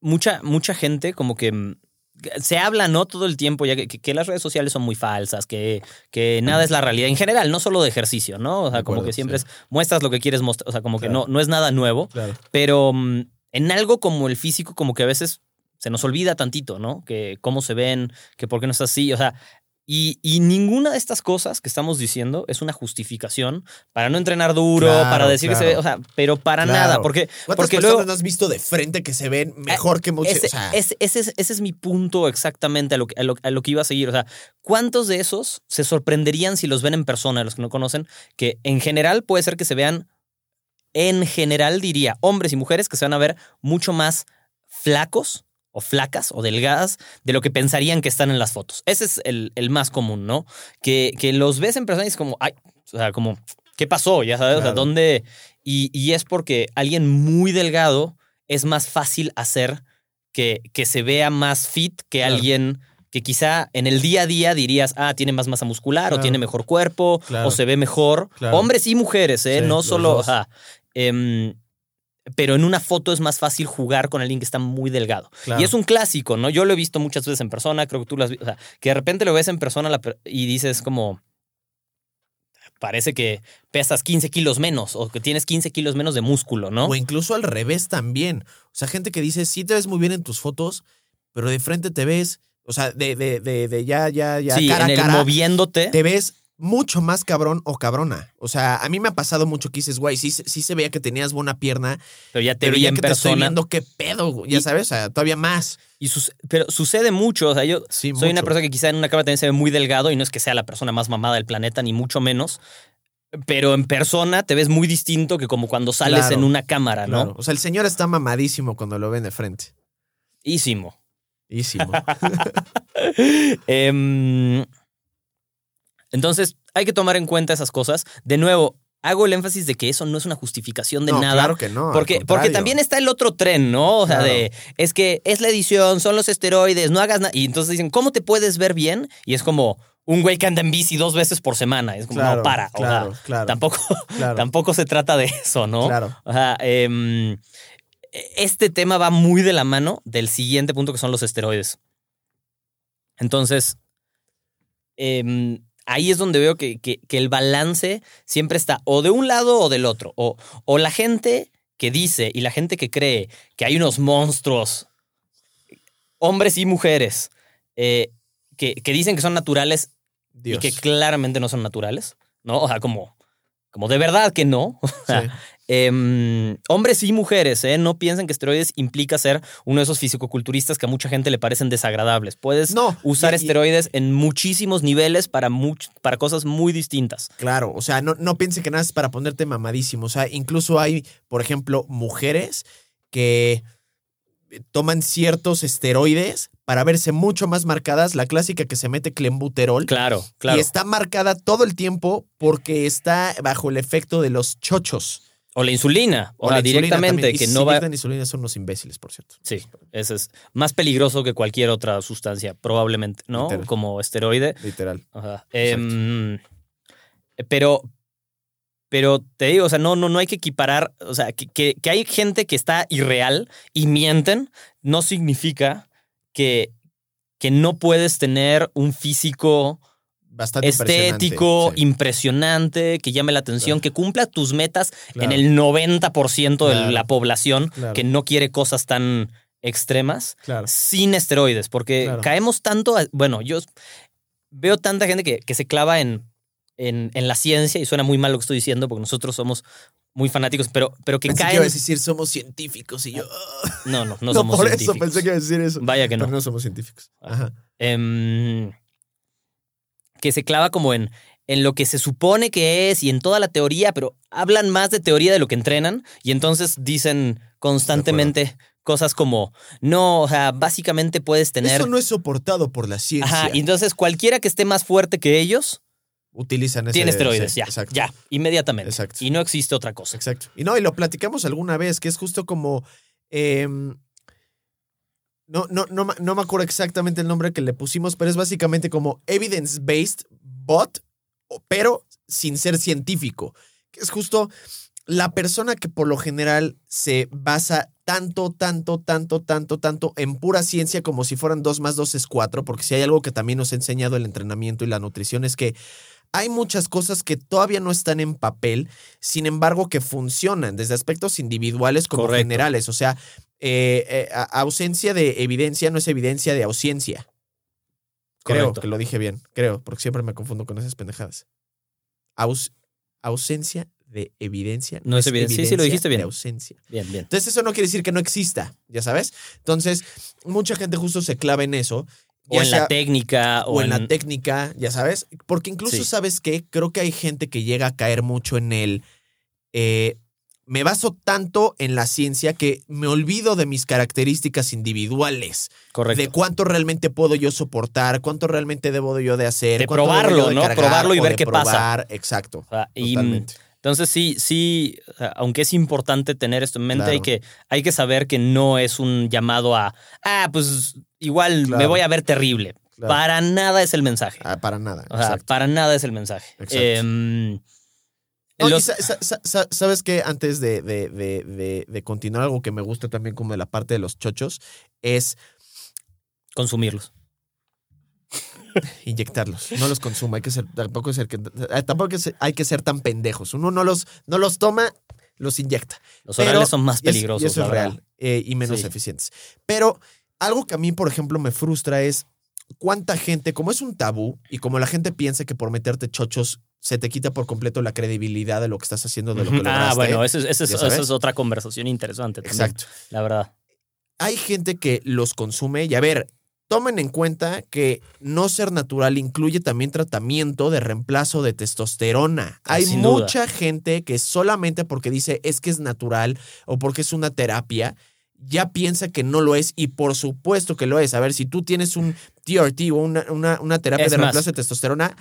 [SPEAKER 2] mucha, mucha gente como que. mm, Se habla, ¿no? Todo el tiempo, ya que, que- que las redes sociales son muy falsas, que, que nada es la realidad. En general, no solo de ejercicio, ¿no? O sea, como
[SPEAKER 1] acuerdo,
[SPEAKER 2] que siempre
[SPEAKER 1] sí.
[SPEAKER 2] es. Muestras lo que quieres mostrar. O sea, como que no, no es nada nuevo.
[SPEAKER 1] Claro.
[SPEAKER 2] Pero mm, en algo como el físico, como que a veces se nos olvida tantito, ¿no? Que cómo se ven, que por qué no es así. O sea, y, y ninguna de estas cosas que estamos diciendo es una justificación para no entrenar duro,
[SPEAKER 1] Claro,
[SPEAKER 2] para decir que se ve, o sea, pero para
[SPEAKER 1] Claro.
[SPEAKER 2] nada, porque,
[SPEAKER 1] ¿Cuántas
[SPEAKER 2] porque
[SPEAKER 1] personas
[SPEAKER 2] luego...
[SPEAKER 1] has visto de frente que se ven mejor que muchos?
[SPEAKER 2] Ese,
[SPEAKER 1] o sea,
[SPEAKER 2] ese- ese es, ese es mi punto exactamente a lo, a, lo, a lo que iba a seguir. O sea, ¿cuántos de esos se sorprenderían si los ven en persona, los que no conocen? Que en general puede ser que se vean, en general diría, hombres y mujeres que se van a ver mucho más flacos o flacas o delgadas de lo que pensarían que están en las fotos. Ese es el, el más común, ¿no? Que, que los ves en persona y es como, ay, o sea, como, ¿qué pasó? Ya sabes, o sea. ¿dónde? Y, y es porque alguien muy delgado es más fácil hacer que, que se vea más fit que
[SPEAKER 1] Claro.
[SPEAKER 2] alguien que quizá en el día a día dirías, ah, tiene más masa muscular o tiene mejor cuerpo o se ve mejor. Hombres y mujeres, ¿eh?
[SPEAKER 1] Sí,
[SPEAKER 2] no solo, ajá. Pero en una foto es más fácil jugar con alguien que está muy delgado.
[SPEAKER 1] claro.
[SPEAKER 2] Y es un clásico, ¿no? Yo lo he visto muchas veces en persona, creo que tú lo has visto. O sea, que de repente lo ves en persona y dices como. Parece que pesas 15 kilos menos o que tienes 15 kilos menos de músculo, ¿no?
[SPEAKER 1] O incluso al revés también. O sea, gente que dice, sí te ves muy bien en tus fotos, pero de frente te ves, o sea, de, de, de, de ya, ya, ya,
[SPEAKER 2] sí,
[SPEAKER 1] cara
[SPEAKER 2] en el
[SPEAKER 1] cara,
[SPEAKER 2] moviéndote.
[SPEAKER 1] te ves mucho más cabrón o cabrona. O sea, a mí me ha pasado mucho que dices, güey, sí, sí se veía que tenías buena pierna,
[SPEAKER 2] pero ya te
[SPEAKER 1] pero
[SPEAKER 2] vi
[SPEAKER 1] ya
[SPEAKER 2] en
[SPEAKER 1] que te estoy viendo, qué pedo, güey, ya
[SPEAKER 2] Y-
[SPEAKER 1] sabes, o sea, todavía más.
[SPEAKER 2] Y sus- pero sucede mucho. O sea, yo
[SPEAKER 1] Sí,
[SPEAKER 2] soy una persona que quizá en una cámara también se ve muy delgado y no es que sea la persona más mamada del planeta, ni mucho menos. Pero en persona te ves muy distinto que como cuando sales
[SPEAKER 1] Claro,
[SPEAKER 2] en una cámara, ¿no?
[SPEAKER 1] Claro. O sea, el señor está mamadísimo cuando lo ven de frente.
[SPEAKER 2] Ísimo.
[SPEAKER 1] Ísimo.
[SPEAKER 2] Em, entonces, hay que tomar en cuenta esas cosas. De nuevo, hago el énfasis de que eso no es una justificación de
[SPEAKER 1] no,
[SPEAKER 2] nada.
[SPEAKER 1] claro que no.
[SPEAKER 2] Porque, también está el otro tren, ¿no? O sea,
[SPEAKER 1] Claro.
[SPEAKER 2] de es que es la edición, son los esteroides, no hagas nada. Y entonces dicen, ¿cómo te puedes ver bien? Y es como un güey que anda en bici dos veces por semana. Es como,
[SPEAKER 1] Claro,
[SPEAKER 2] no, para. O sea,
[SPEAKER 1] Claro, claro.
[SPEAKER 2] tampoco, tampoco se trata de eso, ¿no?
[SPEAKER 1] Claro.
[SPEAKER 2] O sea, em, este tema va muy de la mano del siguiente punto que son los esteroides. Entonces, em, ahí es donde veo que, que- que el balance siempre está o de un lado o del otro. O, o la gente que dice y la gente que cree que hay unos monstruos, hombres y mujeres, eh, que, que dicen que son naturales
[SPEAKER 1] Dios.
[SPEAKER 2] y que claramente no son naturales, ¿no? O sea, como, como de verdad que no.
[SPEAKER 1] Sí.
[SPEAKER 2] Em, hombres y mujeres, ¿eh? No piensen que esteroides implica ser uno de esos fisicoculturistas que a mucha gente le parecen desagradables. Puedes
[SPEAKER 1] No,
[SPEAKER 2] usar
[SPEAKER 1] y- y-
[SPEAKER 2] esteroides en muchísimos niveles para, much- para cosas muy distintas.
[SPEAKER 1] Claro, o sea, no, no piense que nada es para ponerte mamadísimo. O sea, incluso hay, por ejemplo, mujeres que toman ciertos esteroides para verse mucho más marcadas. La clásica que se mete clenbuterol.
[SPEAKER 2] Claro, claro.
[SPEAKER 1] Y está marcada todo el tiempo porque está bajo el efecto de los chochos.
[SPEAKER 2] O la insulina, o,
[SPEAKER 1] la
[SPEAKER 2] sea,
[SPEAKER 1] insulina
[SPEAKER 2] directamente,
[SPEAKER 1] también. Y
[SPEAKER 2] que
[SPEAKER 1] si
[SPEAKER 2] no va...
[SPEAKER 1] insulina son unos imbéciles, por cierto.
[SPEAKER 2] Sí, ese es más peligroso que cualquier otra sustancia, probablemente, ¿no?
[SPEAKER 1] Literal.
[SPEAKER 2] Como esteroide.
[SPEAKER 1] Literal.
[SPEAKER 2] Ajá. Em, pero, pero te digo, o sea, no, no, no hay que equiparar, o sea, que, que- que hay gente que está irreal y mienten, no significa que, que no puedes tener un físico
[SPEAKER 1] Bastante
[SPEAKER 2] estético,
[SPEAKER 1] impresionante, sí.
[SPEAKER 2] impresionante, que llame la atención,
[SPEAKER 1] Claro.
[SPEAKER 2] que cumpla tus metas
[SPEAKER 1] Claro.
[SPEAKER 2] en el 90% de
[SPEAKER 1] Claro.
[SPEAKER 2] la población que no quiere cosas tan extremas
[SPEAKER 1] Claro.
[SPEAKER 2] sin esteroides, porque caemos tanto, a- bueno, yo veo tanta gente que, que se clava en, en, en la ciencia y suena muy mal lo que estoy diciendo porque nosotros somos muy fanáticos, pero, pero que
[SPEAKER 1] Pensé que
[SPEAKER 2] caen...
[SPEAKER 1] ibas a decir somos científicos y yo.
[SPEAKER 2] No, no, no,
[SPEAKER 1] No,
[SPEAKER 2] somos
[SPEAKER 1] por
[SPEAKER 2] científicos.
[SPEAKER 1] eso pensé que ibas a decir eso.
[SPEAKER 2] Vaya que no.
[SPEAKER 1] Pero no somos científicos. Ajá.
[SPEAKER 2] Em, que se clava como en, en lo que se supone que es y en toda la teoría, pero hablan más de teoría de lo que entrenan y entonces dicen constantemente cosas como, no, o sea, básicamente puedes tener...
[SPEAKER 1] Eso no es soportado por la ciencia.
[SPEAKER 2] Ajá, y entonces cualquiera que esté más fuerte que ellos
[SPEAKER 1] Utilizan ese.
[SPEAKER 2] tiene esteroides, ya,
[SPEAKER 1] Exacto.
[SPEAKER 2] ya, inmediatamente.
[SPEAKER 1] Exacto.
[SPEAKER 2] Y no existe otra cosa.
[SPEAKER 1] Exacto. Y no, y lo platicamos alguna vez, que es justo como. em, no, no, no, no me acuerdo exactamente el nombre que le pusimos, pero es básicamente como evidence-based bot, pero sin ser científico. Que es justo la persona que por lo general se basa tanto, tanto, tanto, tanto, tanto en pura ciencia como si fueran 2 más 2 es 4, porque si hay algo que también nos ha enseñado el entrenamiento y la nutrición es que hay muchas cosas que todavía no están en papel, sin embargo que funcionan desde aspectos individuales como
[SPEAKER 2] Correcto.
[SPEAKER 1] generales. O sea, eh, eh, ausencia de evidencia no es evidencia de ausencia. Creo
[SPEAKER 2] Correcto.
[SPEAKER 1] que lo dije bien, creo, porque siempre me confundo con esas pendejadas. Aus- ausencia de evidencia
[SPEAKER 2] No es evidencia. Sí, sí, lo dijiste
[SPEAKER 1] de
[SPEAKER 2] bien.
[SPEAKER 1] ausencia.
[SPEAKER 2] Bien, bien.
[SPEAKER 1] Entonces eso no quiere decir que no exista, ya sabes. Entonces, mucha gente justo se clava en eso.
[SPEAKER 2] O en
[SPEAKER 1] sea-
[SPEAKER 2] la técnica,
[SPEAKER 1] o en la técnica, ya sabes. Porque incluso,
[SPEAKER 2] Sí.
[SPEAKER 1] ¿sabes qué? Creo que hay gente que llega a caer mucho en el. eh, me baso tanto en la ciencia que me olvido de mis características individuales.
[SPEAKER 2] Correcto.
[SPEAKER 1] De cuánto realmente puedo yo soportar, cuánto realmente debo yo de hacer.
[SPEAKER 2] De probarlo,
[SPEAKER 1] de
[SPEAKER 2] ¿no?
[SPEAKER 1] cargar
[SPEAKER 2] Probarlo y ver qué pasa.
[SPEAKER 1] Exacto.
[SPEAKER 2] Y,
[SPEAKER 1] Totalmente.
[SPEAKER 2] Entonces sí, sí, aunque es importante tener esto en mente,
[SPEAKER 1] Claro.
[SPEAKER 2] hay, que, hay que saber que no es un llamado a, ah, pues igual me voy a ver terrible.
[SPEAKER 1] Claro.
[SPEAKER 2] Para nada es el mensaje.
[SPEAKER 1] Ah, para nada.
[SPEAKER 2] O sea, para nada es el mensaje.
[SPEAKER 1] Exacto.
[SPEAKER 2] Em, los-
[SPEAKER 1] ¿Sabes qué? Antes de, de- de- continuar, algo que me gusta también como de la parte de los chochos es
[SPEAKER 2] consumirlos.
[SPEAKER 1] inyectarlos. No los consuma. Hay que ser, tampoco, ser que, eh, tampoco hay que ser tan pendejos. Uno no los, no los toma, los inyecta.
[SPEAKER 2] Los
[SPEAKER 1] Pero-
[SPEAKER 2] orales son más
[SPEAKER 1] Y
[SPEAKER 2] peligrosos.
[SPEAKER 1] Y eso es real eh, y menos
[SPEAKER 2] Sí.
[SPEAKER 1] eficientes. Pero algo que a mí, por ejemplo, me frustra es cuánta gente, como es un tabú y como la gente piensa que por meterte chochos se te quita por completo la credibilidad de lo que estás haciendo, de lo que
[SPEAKER 2] Ujú.
[SPEAKER 1] lograste.
[SPEAKER 2] Ah, bueno, esa es, otra conversación interesante también.
[SPEAKER 1] Exacto.
[SPEAKER 2] La verdad.
[SPEAKER 1] hay gente que los consume y a ver, tomen en cuenta que no ser natural incluye también tratamiento de reemplazo de testosterona. Hay
[SPEAKER 2] Sin duda.
[SPEAKER 1] mucha gente que solamente porque dice es que es natural o porque es una terapia, ya piensa que no lo es y por supuesto que lo es. A ver, si tú tienes un TRT o una, una- una terapia
[SPEAKER 2] Es
[SPEAKER 1] de
[SPEAKER 2] más.
[SPEAKER 1] reemplazo de testosterona,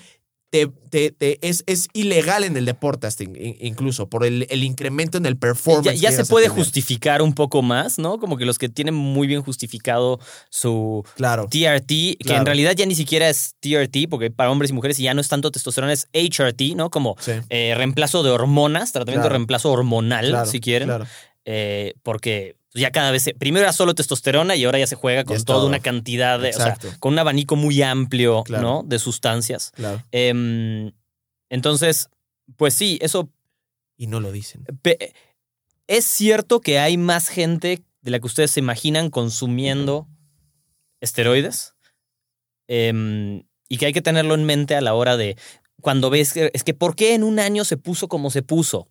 [SPEAKER 1] te, te- te- es, es ilegal en el deporte hasta in- in- incluso por el, el incremento en el performance.
[SPEAKER 2] Ya, se puede justificar un poco más, ¿no? Como que los que tienen muy bien justificado su
[SPEAKER 1] Claro.
[SPEAKER 2] TRT, que
[SPEAKER 1] Claro.
[SPEAKER 2] en realidad ya ni siquiera es TRT, porque para hombres y mujeres ya no es tanto testosterona, es HRT, ¿no? Como
[SPEAKER 1] Sí.
[SPEAKER 2] eh, reemplazo de hormonas, tratamiento
[SPEAKER 1] Claro.
[SPEAKER 2] de reemplazo hormonal, si quieren.
[SPEAKER 1] Claro.
[SPEAKER 2] Eh, porque ya cada vez, se- primero era solo testosterona y ahora ya se juega con toda
[SPEAKER 1] todo.
[SPEAKER 2] una cantidad de, o sea, con un abanico muy amplio,
[SPEAKER 1] Claro.
[SPEAKER 2] ¿no? De sustancias.
[SPEAKER 1] Claro.
[SPEAKER 2] Em, entonces, pues sí, eso
[SPEAKER 1] Y no lo dicen.
[SPEAKER 2] Es cierto que hay más gente de la que ustedes se imaginan consumiendo esteroides. Em, y que hay que tenerlo en mente a la hora de cuando ves que es que ¿por qué en un año se puso como se puso?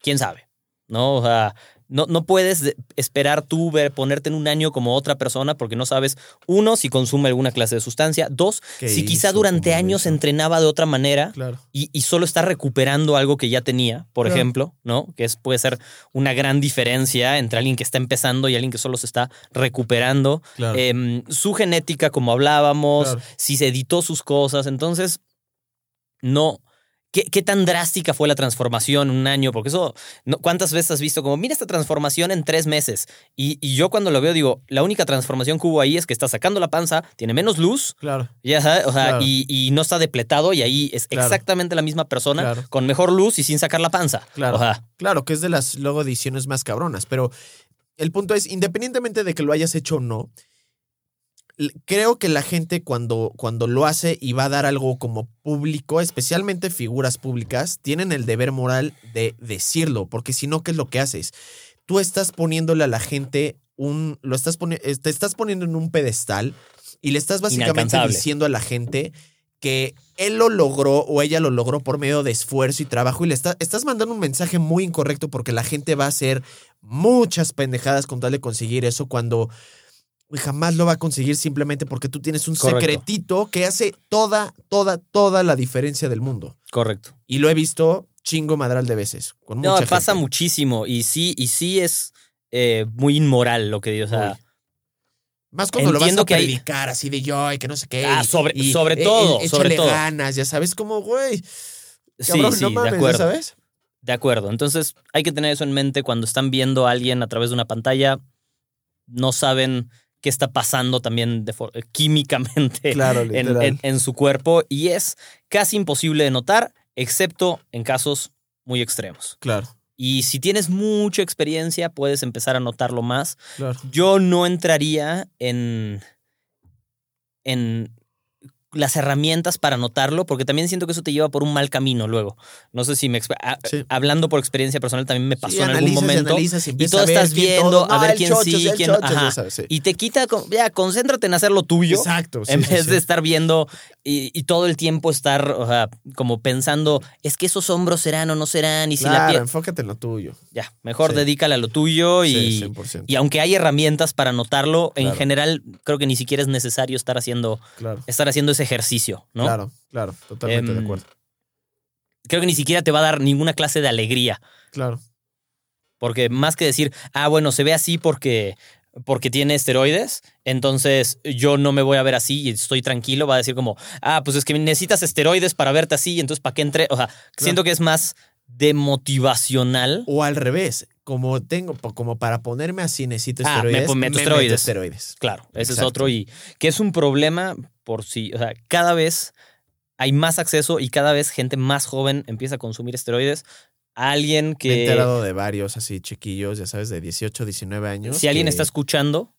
[SPEAKER 2] ¿Quién sabe? ¿No? O sea, no, no puedes de- esperar tú ver, ponerte en un año como otra persona porque no sabes, uno, si consume alguna clase de sustancia, dos,
[SPEAKER 1] ¿Qué
[SPEAKER 2] si quizá
[SPEAKER 1] hizo?
[SPEAKER 2] durante
[SPEAKER 1] ¿Cómo lo
[SPEAKER 2] años entrenaba de otra manera
[SPEAKER 1] Claro.
[SPEAKER 2] y, y solo está recuperando algo que ya tenía, por
[SPEAKER 1] Claro.
[SPEAKER 2] ejemplo, ¿no? Que es, puede ser una gran diferencia entre alguien que está empezando y alguien que solo se está recuperando.
[SPEAKER 1] Claro.
[SPEAKER 2] Em, su genética, como hablábamos, si se editó sus cosas, entonces, no. ¿Qué, qué tan drástica fue la transformación en un año? Porque eso, no, ¿cuántas veces has visto como, mira esta transformación en tres meses? Y, y yo cuando lo veo digo, la única transformación que hubo ahí es que está sacando la panza, tiene menos luz,
[SPEAKER 1] Claro.
[SPEAKER 2] ya sabes, o sea,
[SPEAKER 1] Claro.
[SPEAKER 2] y, y no está depletado y ahí es
[SPEAKER 1] Claro.
[SPEAKER 2] exactamente la misma persona
[SPEAKER 1] Claro.
[SPEAKER 2] con mejor luz y sin sacar la panza.
[SPEAKER 1] Claro.
[SPEAKER 2] O sea,
[SPEAKER 1] Claro, que es de las luego ediciones más cabronas, pero el punto es, independientemente de que lo hayas hecho o no, creo que la gente cuando, cuando lo hace y va a dar algo como público, especialmente figuras públicas, tienen el deber moral de decirlo, porque si no, ¿qué es lo que haces? Tú estás poniéndole a la gente un, lo estás poniendo, te estás poniendo en un pedestal y le estás básicamente diciendo a la gente que él lo logró o ella lo logró por medio de esfuerzo y trabajo y le está- estás mandando un mensaje muy incorrecto porque la gente va a hacer muchas pendejadas con tal de conseguir eso cuando güey, jamás lo va a conseguir simplemente porque tú tienes un
[SPEAKER 2] Correcto.
[SPEAKER 1] secretito que hace toda, toda, toda la diferencia del mundo.
[SPEAKER 2] Correcto.
[SPEAKER 1] Y lo he visto chingo madral de veces. Con
[SPEAKER 2] No,
[SPEAKER 1] mucha
[SPEAKER 2] pasa
[SPEAKER 1] gente.
[SPEAKER 2] muchísimo. Y sí, y sí es eh, muy inmoral lo que digo. O sea,
[SPEAKER 1] Muy. Más cuando lo vas a
[SPEAKER 2] que hay-
[SPEAKER 1] predicar así de yo y que no sé qué.
[SPEAKER 2] Ah, sobre-
[SPEAKER 1] y,
[SPEAKER 2] sobre todo,
[SPEAKER 1] eh,
[SPEAKER 2] sobre
[SPEAKER 1] échale
[SPEAKER 2] todo.
[SPEAKER 1] ganas, ya sabes, como, güey.
[SPEAKER 2] sí,
[SPEAKER 1] Cabrón,
[SPEAKER 2] sí,
[SPEAKER 1] no
[SPEAKER 2] de
[SPEAKER 1] mames, ¿ya
[SPEAKER 2] acuerdo.
[SPEAKER 1] sabes?
[SPEAKER 2] De acuerdo. Entonces, hay que tener eso en mente cuando están viendo a alguien a través de una pantalla. No saben qué está pasando también de químicamente
[SPEAKER 1] Claro,
[SPEAKER 2] en,
[SPEAKER 1] literal.
[SPEAKER 2] en- en su cuerpo y es casi imposible de notar, excepto en casos muy extremos.
[SPEAKER 1] Claro,
[SPEAKER 2] Y si tienes mucha experiencia, puedes empezar a notarlo más.
[SPEAKER 1] claro.
[SPEAKER 2] Yo no entraría en, en las herramientas para notarlo, porque también siento que eso te lleva por un mal camino luego. No sé si me... exp- a-
[SPEAKER 1] Sí.
[SPEAKER 2] Hablando por experiencia personal, también me pasó
[SPEAKER 1] Sí,
[SPEAKER 2] en algún
[SPEAKER 1] y
[SPEAKER 2] momento.
[SPEAKER 1] y, empiezas
[SPEAKER 2] todo estás viendo,
[SPEAKER 1] todo,
[SPEAKER 2] a ver quién
[SPEAKER 1] chocho,
[SPEAKER 2] sí, quién-
[SPEAKER 1] chocho,
[SPEAKER 2] ajá.
[SPEAKER 1] sí.
[SPEAKER 2] Y te quita, ya, concéntrate en hacer lo tuyo.
[SPEAKER 1] Exacto.
[SPEAKER 2] en vez de estar viendo y, y todo el tiempo estar, o sea, como pensando, es que esos hombros serán o no serán, y si la
[SPEAKER 1] Claro,
[SPEAKER 2] piel.
[SPEAKER 1] enfócate en lo tuyo.
[SPEAKER 2] Ya, mejor dedícale a lo tuyo y,
[SPEAKER 1] Sí, 100%.
[SPEAKER 2] y aunque hay herramientas para notarlo, en general creo que ni siquiera es necesario estar haciendo,
[SPEAKER 1] Claro,
[SPEAKER 2] estar haciendo ese ejercicio, ¿no?
[SPEAKER 1] claro, claro. Totalmente de
[SPEAKER 2] Em,
[SPEAKER 1] acuerdo.
[SPEAKER 2] Creo que ni siquiera te va a dar ninguna clase de alegría.
[SPEAKER 1] Claro.
[SPEAKER 2] Porque más que decir, ah, bueno, se ve así porque, porque tiene esteroides, entonces yo no me voy a ver así y estoy tranquilo, va a decir como, ah, pues es que necesitas esteroides para verte así, entonces ¿para qué entré? O sea, siento que es más de motivacional.
[SPEAKER 1] O al revés, como tengo, como para ponerme así necesito
[SPEAKER 2] Ah, me
[SPEAKER 1] esteroides.
[SPEAKER 2] pon- meto
[SPEAKER 1] me
[SPEAKER 2] esteroides.
[SPEAKER 1] esteroides.
[SPEAKER 2] Claro, ese es otro y que es un problema por sí, o sea, cada vez hay más acceso y cada vez gente más joven empieza a consumir esteroides. Alguien
[SPEAKER 1] Me he
[SPEAKER 2] que
[SPEAKER 1] enterado de varios así chiquillos, ya sabes, de 18, 19 años.
[SPEAKER 2] si alguien
[SPEAKER 1] que
[SPEAKER 2] está escuchando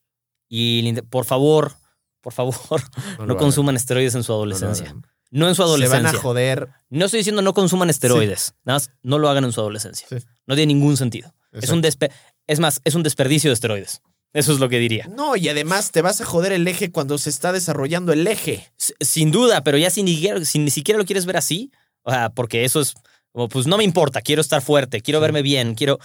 [SPEAKER 2] y por favor, por favor,
[SPEAKER 1] no,
[SPEAKER 2] consuman esteroides en su adolescencia. No en su
[SPEAKER 1] Se van
[SPEAKER 2] adolescencia.
[SPEAKER 1] a joder.
[SPEAKER 2] No estoy diciendo no consuman esteroides. Nada más no lo hagan en su adolescencia.
[SPEAKER 1] Sí.
[SPEAKER 2] No tiene ningún sentido. Es, un despe- es más, es un desperdicio de esteroides. Eso es lo que diría.
[SPEAKER 1] No, y además te vas a joder el eje cuando se está desarrollando el eje.
[SPEAKER 2] S- Sin duda, pero ya si ni, si ni siquiera lo quieres ver así, o sea, porque eso es como, pues no me importa, quiero estar fuerte, quiero
[SPEAKER 1] Sí.
[SPEAKER 2] verme bien, quiero.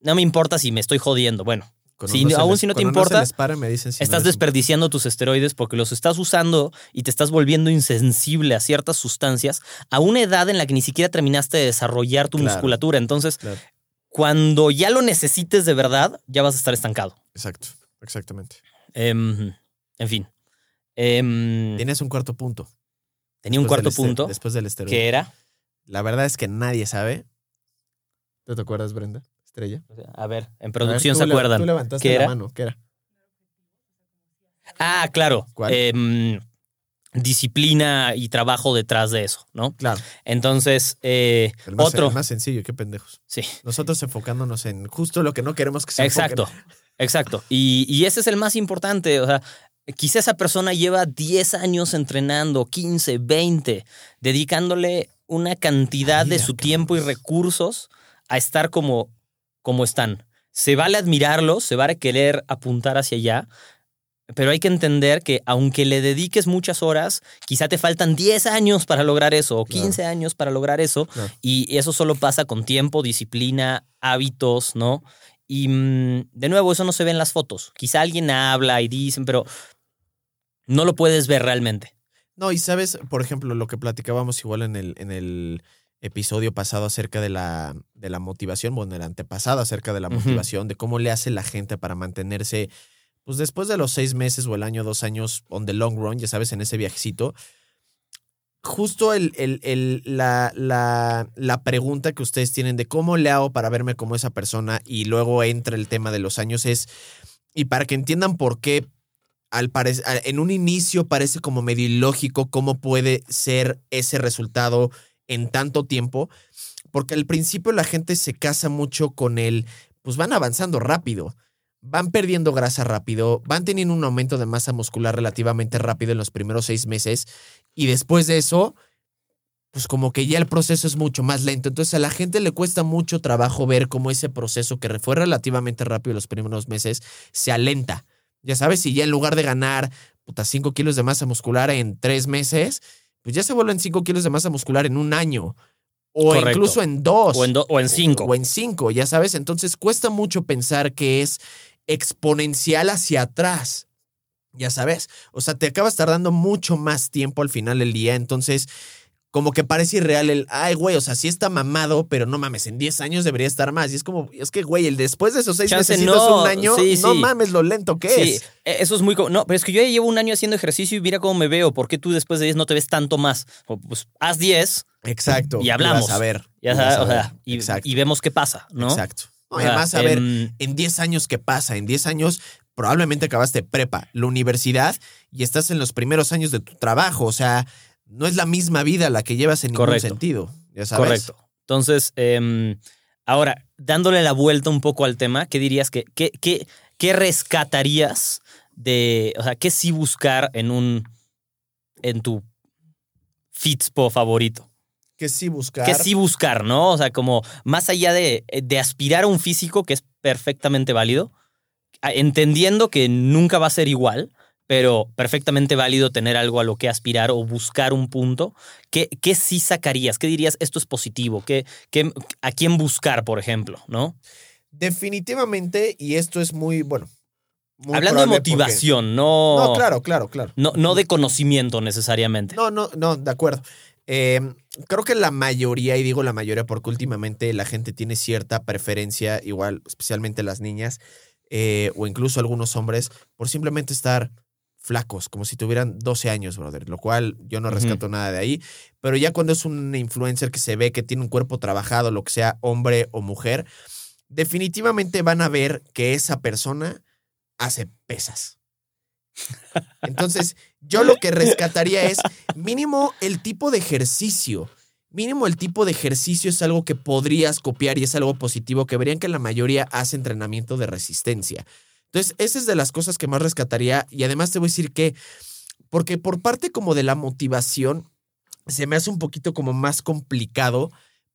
[SPEAKER 2] No me importa si me estoy jodiendo. Bueno, Si-
[SPEAKER 1] se
[SPEAKER 2] aún
[SPEAKER 1] les-
[SPEAKER 2] si no te importa,
[SPEAKER 1] se les para, me dicen si no
[SPEAKER 2] estás desperdiciando tus esteroides porque los estás usando y te estás volviendo insensible a ciertas sustancias a una edad en la que ni siquiera terminaste de desarrollar tu
[SPEAKER 1] Claro.
[SPEAKER 2] musculatura. Entonces,
[SPEAKER 1] Claro,
[SPEAKER 2] cuando ya lo necesites de verdad, ya vas a estar estancado.
[SPEAKER 1] exacto, exactamente.
[SPEAKER 2] Em, en fin. Em,
[SPEAKER 1] Tienes un cuarto punto.
[SPEAKER 2] tenía un cuarto
[SPEAKER 1] este-
[SPEAKER 2] punto
[SPEAKER 1] Después del esteroide.
[SPEAKER 2] que era.
[SPEAKER 1] La verdad es que nadie sabe. ¿Tú te acuerdas, Brenda? Estrella.
[SPEAKER 2] A ver, en
[SPEAKER 1] ver,
[SPEAKER 2] producción se
[SPEAKER 1] le-
[SPEAKER 2] acuerdan.
[SPEAKER 1] Tú levantaste
[SPEAKER 2] ¿Qué
[SPEAKER 1] la
[SPEAKER 2] era?
[SPEAKER 1] mano. ¿Qué era?
[SPEAKER 2] Ah, claro.
[SPEAKER 1] ¿Cuál?
[SPEAKER 2] Em, disciplina y trabajo detrás de eso, ¿no?
[SPEAKER 1] Claro.
[SPEAKER 2] Entonces, eh,
[SPEAKER 1] El más,
[SPEAKER 2] otro.
[SPEAKER 1] el más sencillo, qué pendejos.
[SPEAKER 2] Sí,
[SPEAKER 1] Nosotros enfocándonos en justo lo que no queremos que se
[SPEAKER 2] exacto.
[SPEAKER 1] enfoquen.
[SPEAKER 2] Exacto. Y, y ese es el más importante. O sea, quizá esa persona lleva 10 años entrenando, 15, 20, dedicándole una cantidad de su tiempo y recursos a estar como, como están. Se vale admirarlos, se vale querer apuntar hacia allá, pero hay que entender que aunque le dediques muchas horas, quizá te faltan 10 años para lograr eso o
[SPEAKER 1] Claro.
[SPEAKER 2] 15 años para lograr eso.
[SPEAKER 1] Claro.
[SPEAKER 2] Y eso solo pasa con tiempo, disciplina, hábitos, ¿no? Y mm, de nuevo, eso no se ve en las fotos. Quizá alguien habla y dicen, pero no lo puedes ver realmente.
[SPEAKER 1] No, y sabes, por ejemplo, lo que platicábamos igual en el, en el episodio pasado acerca de la, de la motivación, bueno, el antepasado acerca de la motivación, de cómo le hace la gente para mantenerse, pues después de los seis meses o el año, dos años, on the long run, ya sabes, en ese viajecito. Justo el, el- el- la, la, la pregunta que ustedes tienen de cómo le hago para verme como esa persona y luego entra el tema de los años es, y para que entiendan por qué al en un inicio parece como medio ilógico cómo puede ser ese resultado en tanto tiempo, porque al principio la gente se casa mucho con el, pues van avanzando rápido, van perdiendo grasa rápido, van teniendo un aumento de masa muscular relativamente rápido en los primeros seis meses y después de eso, pues como que ya el proceso es mucho más lento. Entonces a la gente le cuesta mucho trabajo ver cómo ese proceso que fue relativamente rápido los primeros meses se alenta. Ya sabes, si ya en lugar de ganar puta 5 kilos de masa muscular en tres meses, pues ya se vuelven 5 kilos de masa muscular en un año. O
[SPEAKER 2] Correcto.
[SPEAKER 1] incluso en dos.
[SPEAKER 2] O en, do- o en cinco.
[SPEAKER 1] O en cinco, ya sabes. Entonces cuesta mucho pensar que es exponencial hacia atrás. Ya sabes, o sea, te acabas tardando mucho más tiempo al final del día, entonces como que parece irreal el, ay, güey, o sea, sí está mamado, pero no mames, en 10 años debería estar más. Y es como, es que, güey, el después de esos 6
[SPEAKER 2] Chance,
[SPEAKER 1] meses
[SPEAKER 2] no,
[SPEAKER 1] un año,
[SPEAKER 2] sí,
[SPEAKER 1] no
[SPEAKER 2] sí.
[SPEAKER 1] mames lo lento que
[SPEAKER 2] Sí,
[SPEAKER 1] es.
[SPEAKER 2] e- eso es muy... No, pero es que yo ya llevo un año haciendo ejercicio y mira cómo me veo. ¿Por qué tú después de 10 no te ves tanto más? Pues haz 10
[SPEAKER 1] Exacto.
[SPEAKER 2] Y hablamos.
[SPEAKER 1] vas a ver.
[SPEAKER 2] ya
[SPEAKER 1] y
[SPEAKER 2] sabes, o sea, y, y vemos qué pasa, ¿no?
[SPEAKER 1] Exacto. Además, a ver, en 10 años, ¿qué pasa? En 10 años probablemente acabaste prepa, la universidad y estás en los primeros años de tu trabajo. O sea, no es la misma vida la que llevas en ningún
[SPEAKER 2] Correcto.
[SPEAKER 1] sentido. Ya sabes.
[SPEAKER 2] Correcto. Entonces, em, ahora, dándole la vuelta un poco al tema, ¿qué dirías que, qué, qué, qué rescatarías de, o sea, qué sí buscar en un, en tu Fitspo favorito?
[SPEAKER 1] Que sí buscar.
[SPEAKER 2] ¿Qué sí buscar, no? O sea, como más allá de, de aspirar a un físico que es perfectamente válido, entendiendo que nunca va a ser igual, pero perfectamente válido tener algo a lo que aspirar o buscar un punto, ¿qué, qué sí sacarías? ¿Qué dirías esto es positivo? ¿Qué, qué- ¿A quién buscar, por ejemplo? ¿no?
[SPEAKER 1] Definitivamente, y esto es muy, bueno. muy
[SPEAKER 2] Hablando de
[SPEAKER 1] porque-
[SPEAKER 2] motivación, no,
[SPEAKER 1] No, claro, claro, claro.
[SPEAKER 2] no, no de conocimiento necesariamente.
[SPEAKER 1] No, no, no, de acuerdo. Eh, creo que la mayoría, y digo la mayoría porque últimamente la gente tiene cierta preferencia, igual, especialmente las niñas, eh, o incluso algunos hombres, por simplemente estar flacos, como si tuvieran 12 años, brother, lo cual yo no rescato nada de ahí. Pero ya cuando es un influencer que se ve que tiene un cuerpo trabajado, lo que sea, hombre o mujer, definitivamente van a ver que esa persona hace pesas. Entonces, yo lo que rescataría es mínimo el tipo de ejercicio. Mínimo el tipo de ejercicio es algo que podrías copiar y es algo positivo, que verían que la mayoría hace entrenamiento de resistencia. Entonces, esa es de las cosas que más rescataría y además te voy a decir que, porque por parte como de la motivación, se me hace un poquito como más complicado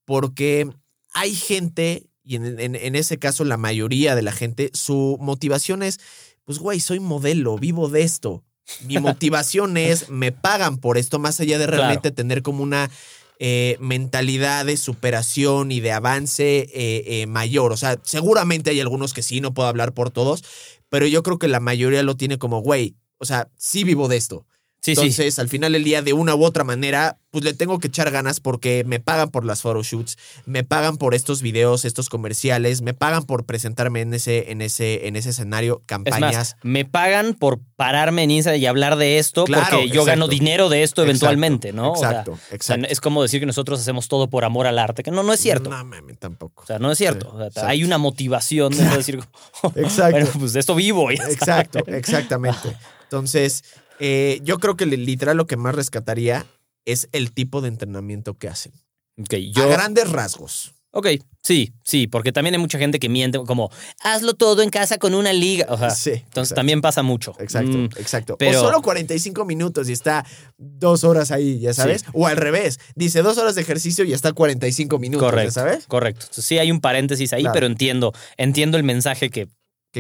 [SPEAKER 1] porque hay gente, y en, ese caso la mayoría de la gente, su motivación es, pues güey, soy modelo, vivo de esto. Mi motivación es, me pagan por esto, más allá de realmente tener como una eh, mentalidad de superación y de avance eh, eh, mayor. O sea, seguramente hay algunos que sí, no puedo hablar por todos, pero yo creo que la mayoría lo tiene como, güey, o sea, sí vivo de esto.
[SPEAKER 2] Sí, sí.
[SPEAKER 1] Entonces, al final del día, de una u otra manera, pues le tengo que echar ganas porque me pagan por las photoshoots, me pagan por estos videos, estos comerciales, me pagan por presentarme en ese, en ese, en ese escenario,
[SPEAKER 2] Es
[SPEAKER 1] campañas.
[SPEAKER 2] más, me pagan por pararme en Instagram y hablar de esto
[SPEAKER 1] Claro,
[SPEAKER 2] porque yo gano dinero de esto eventualmente, ¿no? O sea,
[SPEAKER 1] Exacto,
[SPEAKER 2] o sea,
[SPEAKER 1] exacto.
[SPEAKER 2] es como decir que nosotros hacemos todo por amor al arte, que no, no es cierto.
[SPEAKER 1] No mames, tampoco.
[SPEAKER 2] O sea, no es cierto.
[SPEAKER 1] Sí,
[SPEAKER 2] O sea,
[SPEAKER 1] exacto.
[SPEAKER 2] hay una motivación de decir,
[SPEAKER 1] Exacto.
[SPEAKER 2] bueno, pues de esto vivo.
[SPEAKER 1] Exacto, exactamente. Entonces, eh, yo creo que li- literal lo que más rescataría es el tipo de entrenamiento que hacen.
[SPEAKER 2] Ok,
[SPEAKER 1] A
[SPEAKER 2] yo.
[SPEAKER 1] grandes rasgos.
[SPEAKER 2] Ok, sí, sí, porque también hay mucha gente que miente, como, hazlo todo en casa con una liga. O sea,
[SPEAKER 1] Sí.
[SPEAKER 2] entonces
[SPEAKER 1] exacto.
[SPEAKER 2] también pasa mucho.
[SPEAKER 1] Exacto,
[SPEAKER 2] Mm,
[SPEAKER 1] exacto.
[SPEAKER 2] pero-
[SPEAKER 1] O solo 45 minutos y está dos horas ahí, ya sabes. O al revés, dice dos horas de ejercicio y está 45 minutos,
[SPEAKER 2] correcto,
[SPEAKER 1] ya sabes.
[SPEAKER 2] correcto. Entonces, sí hay un paréntesis ahí,
[SPEAKER 1] Claro.
[SPEAKER 2] pero entiendo, entiendo el mensaje que,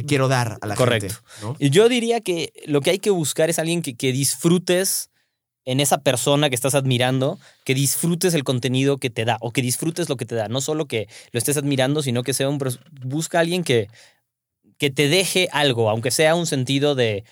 [SPEAKER 1] Que quiero dar a la
[SPEAKER 2] Correcto.
[SPEAKER 1] gente. ¿no?
[SPEAKER 2] Y Yo diría que lo que hay que buscar es alguien que, que disfrutes en esa persona que estás admirando, que disfrutes el contenido que te da o que disfrutes lo que te da. No solo que lo estés admirando, sino que sea un... Busca a alguien que, que te deje algo, aunque sea un sentido de...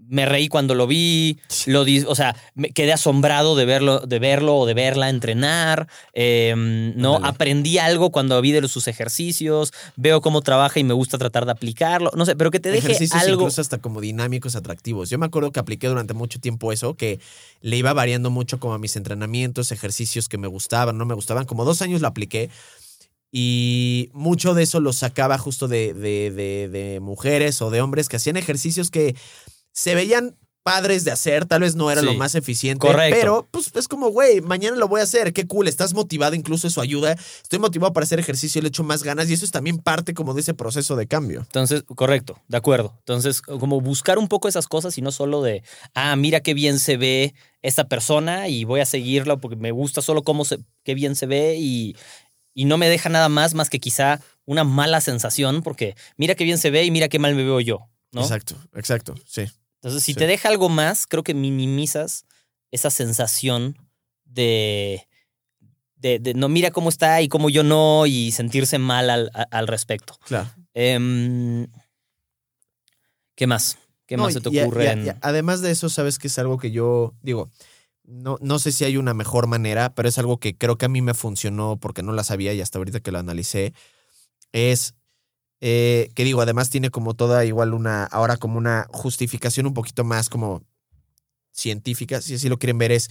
[SPEAKER 2] Me reí cuando lo vi, lo di- o sea, me quedé asombrado de verlo, de verlo o de verla entrenar. eh, no aprendí algo cuando vi de los- sus ejercicios, veo cómo trabaja y me gusta tratar de aplicarlo. No sé, pero que te deje
[SPEAKER 1] Ejercicios
[SPEAKER 2] algo.
[SPEAKER 1] incluso hasta como dinámicos, atractivos. Yo me acuerdo que apliqué durante mucho tiempo eso, que le iba variando mucho como a mis entrenamientos, ejercicios que me gustaban, no me gustaban. Como dos años lo apliqué y mucho de eso lo sacaba justo de, de, de- de mujeres o de hombres que hacían ejercicios que se veían padres de hacer, tal vez no era lo más eficiente,
[SPEAKER 2] Correcto.
[SPEAKER 1] pero pues es como, güey, mañana lo voy a hacer, qué cool, estás motivado, incluso eso ayuda, estoy motivado para hacer ejercicio, le echo más ganas y eso es también parte como de ese proceso de cambio.
[SPEAKER 2] Entonces, correcto, de acuerdo. Entonces, como buscar un poco esas cosas y no solo de, ah, mira qué bien se ve esta persona y voy a seguirla porque me gusta solo cómo se, qué bien se ve y, y no me deja nada más más que quizá una mala sensación porque mira qué bien se ve y mira qué mal me veo yo, ¿no?
[SPEAKER 1] Exacto, exacto, sí.
[SPEAKER 2] Entonces, si
[SPEAKER 1] Sí.
[SPEAKER 2] te deja algo más, creo que minimizas esa sensación de, de, de no mira cómo está y cómo yo no y sentirse mal al, al respecto.
[SPEAKER 1] Claro.
[SPEAKER 2] Em, ¿Qué más? ¿Qué
[SPEAKER 1] No,
[SPEAKER 2] más se te
[SPEAKER 1] y
[SPEAKER 2] ocurre?
[SPEAKER 1] y
[SPEAKER 2] en-
[SPEAKER 1] y además de eso, sabes que es algo que yo digo, no, no sé si hay una mejor manera, pero es algo que creo que a mí me funcionó porque no la sabía y hasta ahorita que lo analicé, es eh, que digo, además tiene como toda igual una, ahora como una justificación un poquito más como científica, si así lo quieren ver, es,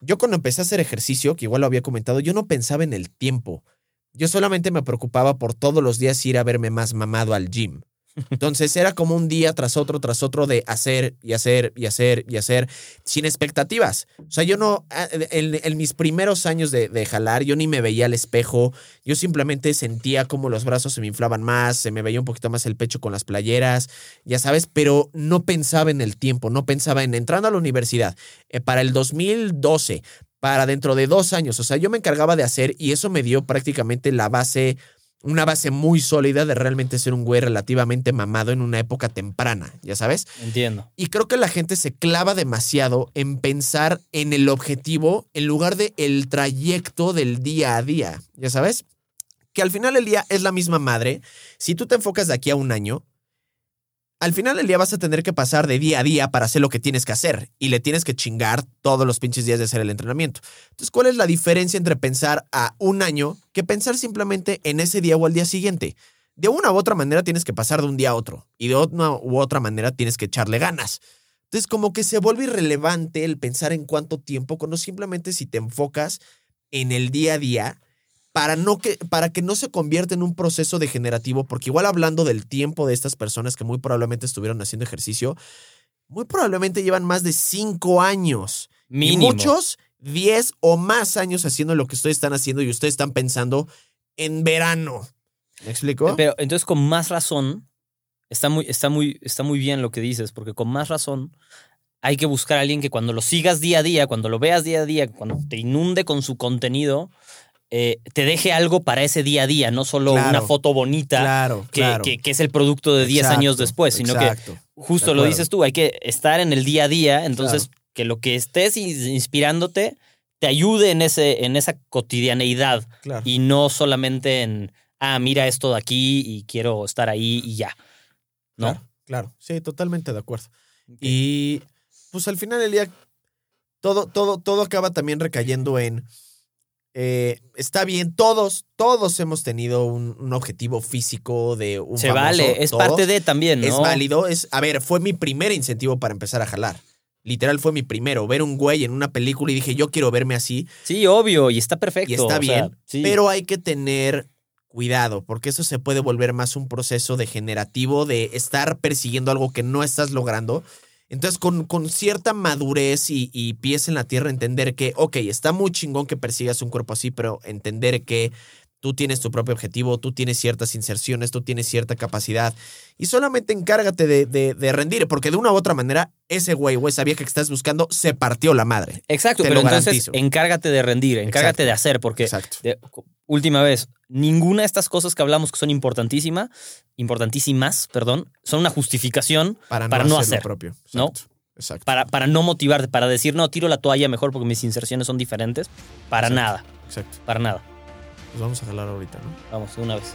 [SPEAKER 1] yo cuando empecé a hacer ejercicio, que igual lo había comentado, yo no pensaba en el tiempo. Yo solamente me preocupaba por todos los días ir a verme más mamado al gym. Entonces era como un día tras otro, tras otro de hacer y hacer y hacer y hacer sin expectativas. O sea, yo no, ah, en, mis primeros años de, de jalar, yo ni me veía al espejo, yo simplemente sentía como los brazos se me inflaban más, se me veía un poquito más el pecho con las playeras, ya sabes, pero no pensaba en el tiempo, no pensaba en entrando a la universidad. Eh, para el 2012, para dentro de dos años, o sea, yo me encargaba de hacer y eso me dio prácticamente la base una base muy sólida de realmente ser un güey relativamente mamado en una época temprana, ya sabes.
[SPEAKER 2] Entiendo.
[SPEAKER 1] Y creo que la gente se clava demasiado en pensar en el objetivo en lugar de el trayecto del día a día, ya sabes. Que al final del día es la misma madre. Si tú te enfocas de aquí a un año, al final del día vas a tener que pasar de día a día para hacer lo que tienes que hacer y le tienes que chingar todos los pinches días de hacer el entrenamiento. Entonces, ¿cuál es la diferencia entre pensar a un año que pensar simplemente en ese día o al día siguiente? De una u otra manera tienes que pasar de un día a otro y de una u otra manera tienes que echarle ganas. Entonces, como que se vuelve irrelevante el pensar en cuánto tiempo, cuando simplemente si te enfocas en el día a día, para, no que, para que no se convierta en un proceso degenerativo, porque igual hablando del tiempo de estas personas que muy probablemente estuvieron haciendo ejercicio, muy probablemente llevan más de cinco años.
[SPEAKER 2] Mínimo.
[SPEAKER 1] Y muchos, 10 o más años haciendo lo que ustedes están haciendo y ustedes están pensando en verano. ¿Me explico?
[SPEAKER 2] Pero entonces con más razón, está muy, está, muy, está muy bien lo que dices, porque con más razón hay que buscar a alguien que cuando lo sigas día a día, cuando lo veas día a día, cuando te inunde con su contenido, eh, te deje algo para ese día a día, no solo
[SPEAKER 1] Claro.
[SPEAKER 2] una foto bonita
[SPEAKER 1] claro,
[SPEAKER 2] que,
[SPEAKER 1] claro.
[SPEAKER 2] que- que es el producto de 10 años después, sino que justo lo dices tú, hay que estar en el día a día, entonces que lo que estés in- inspirándote te ayude en, ese, en esa cotidianeidad y no solamente en, ah, mira esto de aquí y quiero estar ahí y ya. ¿No?
[SPEAKER 1] Claro, claro. Sí, totalmente de acuerdo. Y pues al final del día, todo, todo, todo acaba también recayendo en. Eh, está bien, todos, todos hemos tenido un, un objetivo físico de un
[SPEAKER 2] Se
[SPEAKER 1] famoso,
[SPEAKER 2] vale, es
[SPEAKER 1] todos.
[SPEAKER 2] parte de también, ¿no?
[SPEAKER 1] Es válido. Es, a ver, fue mi primer incentivo para empezar a jalar. Literal fue mi primero. Ver un güey en una película y dije, yo quiero verme así.
[SPEAKER 2] Sí, obvio, y está perfecto.
[SPEAKER 1] Y está
[SPEAKER 2] sea,
[SPEAKER 1] bien,
[SPEAKER 2] sí.
[SPEAKER 1] pero hay que tener cuidado, porque eso se puede volver más un proceso degenerativo de estar persiguiendo algo que no estás logrando. Entonces, con, con cierta madurez y, y pies en la tierra, entender que, ok, está muy chingón que persigas un cuerpo así, pero entender que tú tienes tu propio objetivo, tú tienes ciertas inserciones, tú tienes cierta capacidad y solamente encárgate de, de- de rendir, porque de una u otra manera, ese güey o esa vieja que estás buscando se partió la madre.
[SPEAKER 2] Exacto,
[SPEAKER 1] te
[SPEAKER 2] pero
[SPEAKER 1] lo
[SPEAKER 2] entonces
[SPEAKER 1] garantizo.
[SPEAKER 2] encárgate de rendir, encárgate
[SPEAKER 1] Exacto.
[SPEAKER 2] de hacer, porque
[SPEAKER 1] Exacto.
[SPEAKER 2] de- última vez, ninguna de estas cosas que hablamos que son importantísimas, importantísimas, perdón, son una justificación
[SPEAKER 1] Para no,
[SPEAKER 2] para no
[SPEAKER 1] hacer, lo propio.
[SPEAKER 2] ¿no?
[SPEAKER 1] Exacto. Exacto.
[SPEAKER 2] para, para no motivarte, para decir, no, tiro la toalla mejor porque mis inserciones son diferentes. Para
[SPEAKER 1] Exacto.
[SPEAKER 2] nada,
[SPEAKER 1] Exacto.
[SPEAKER 2] para nada.
[SPEAKER 1] Pues vamos a jalar ahorita, ¿no?
[SPEAKER 2] Vamos, una vez.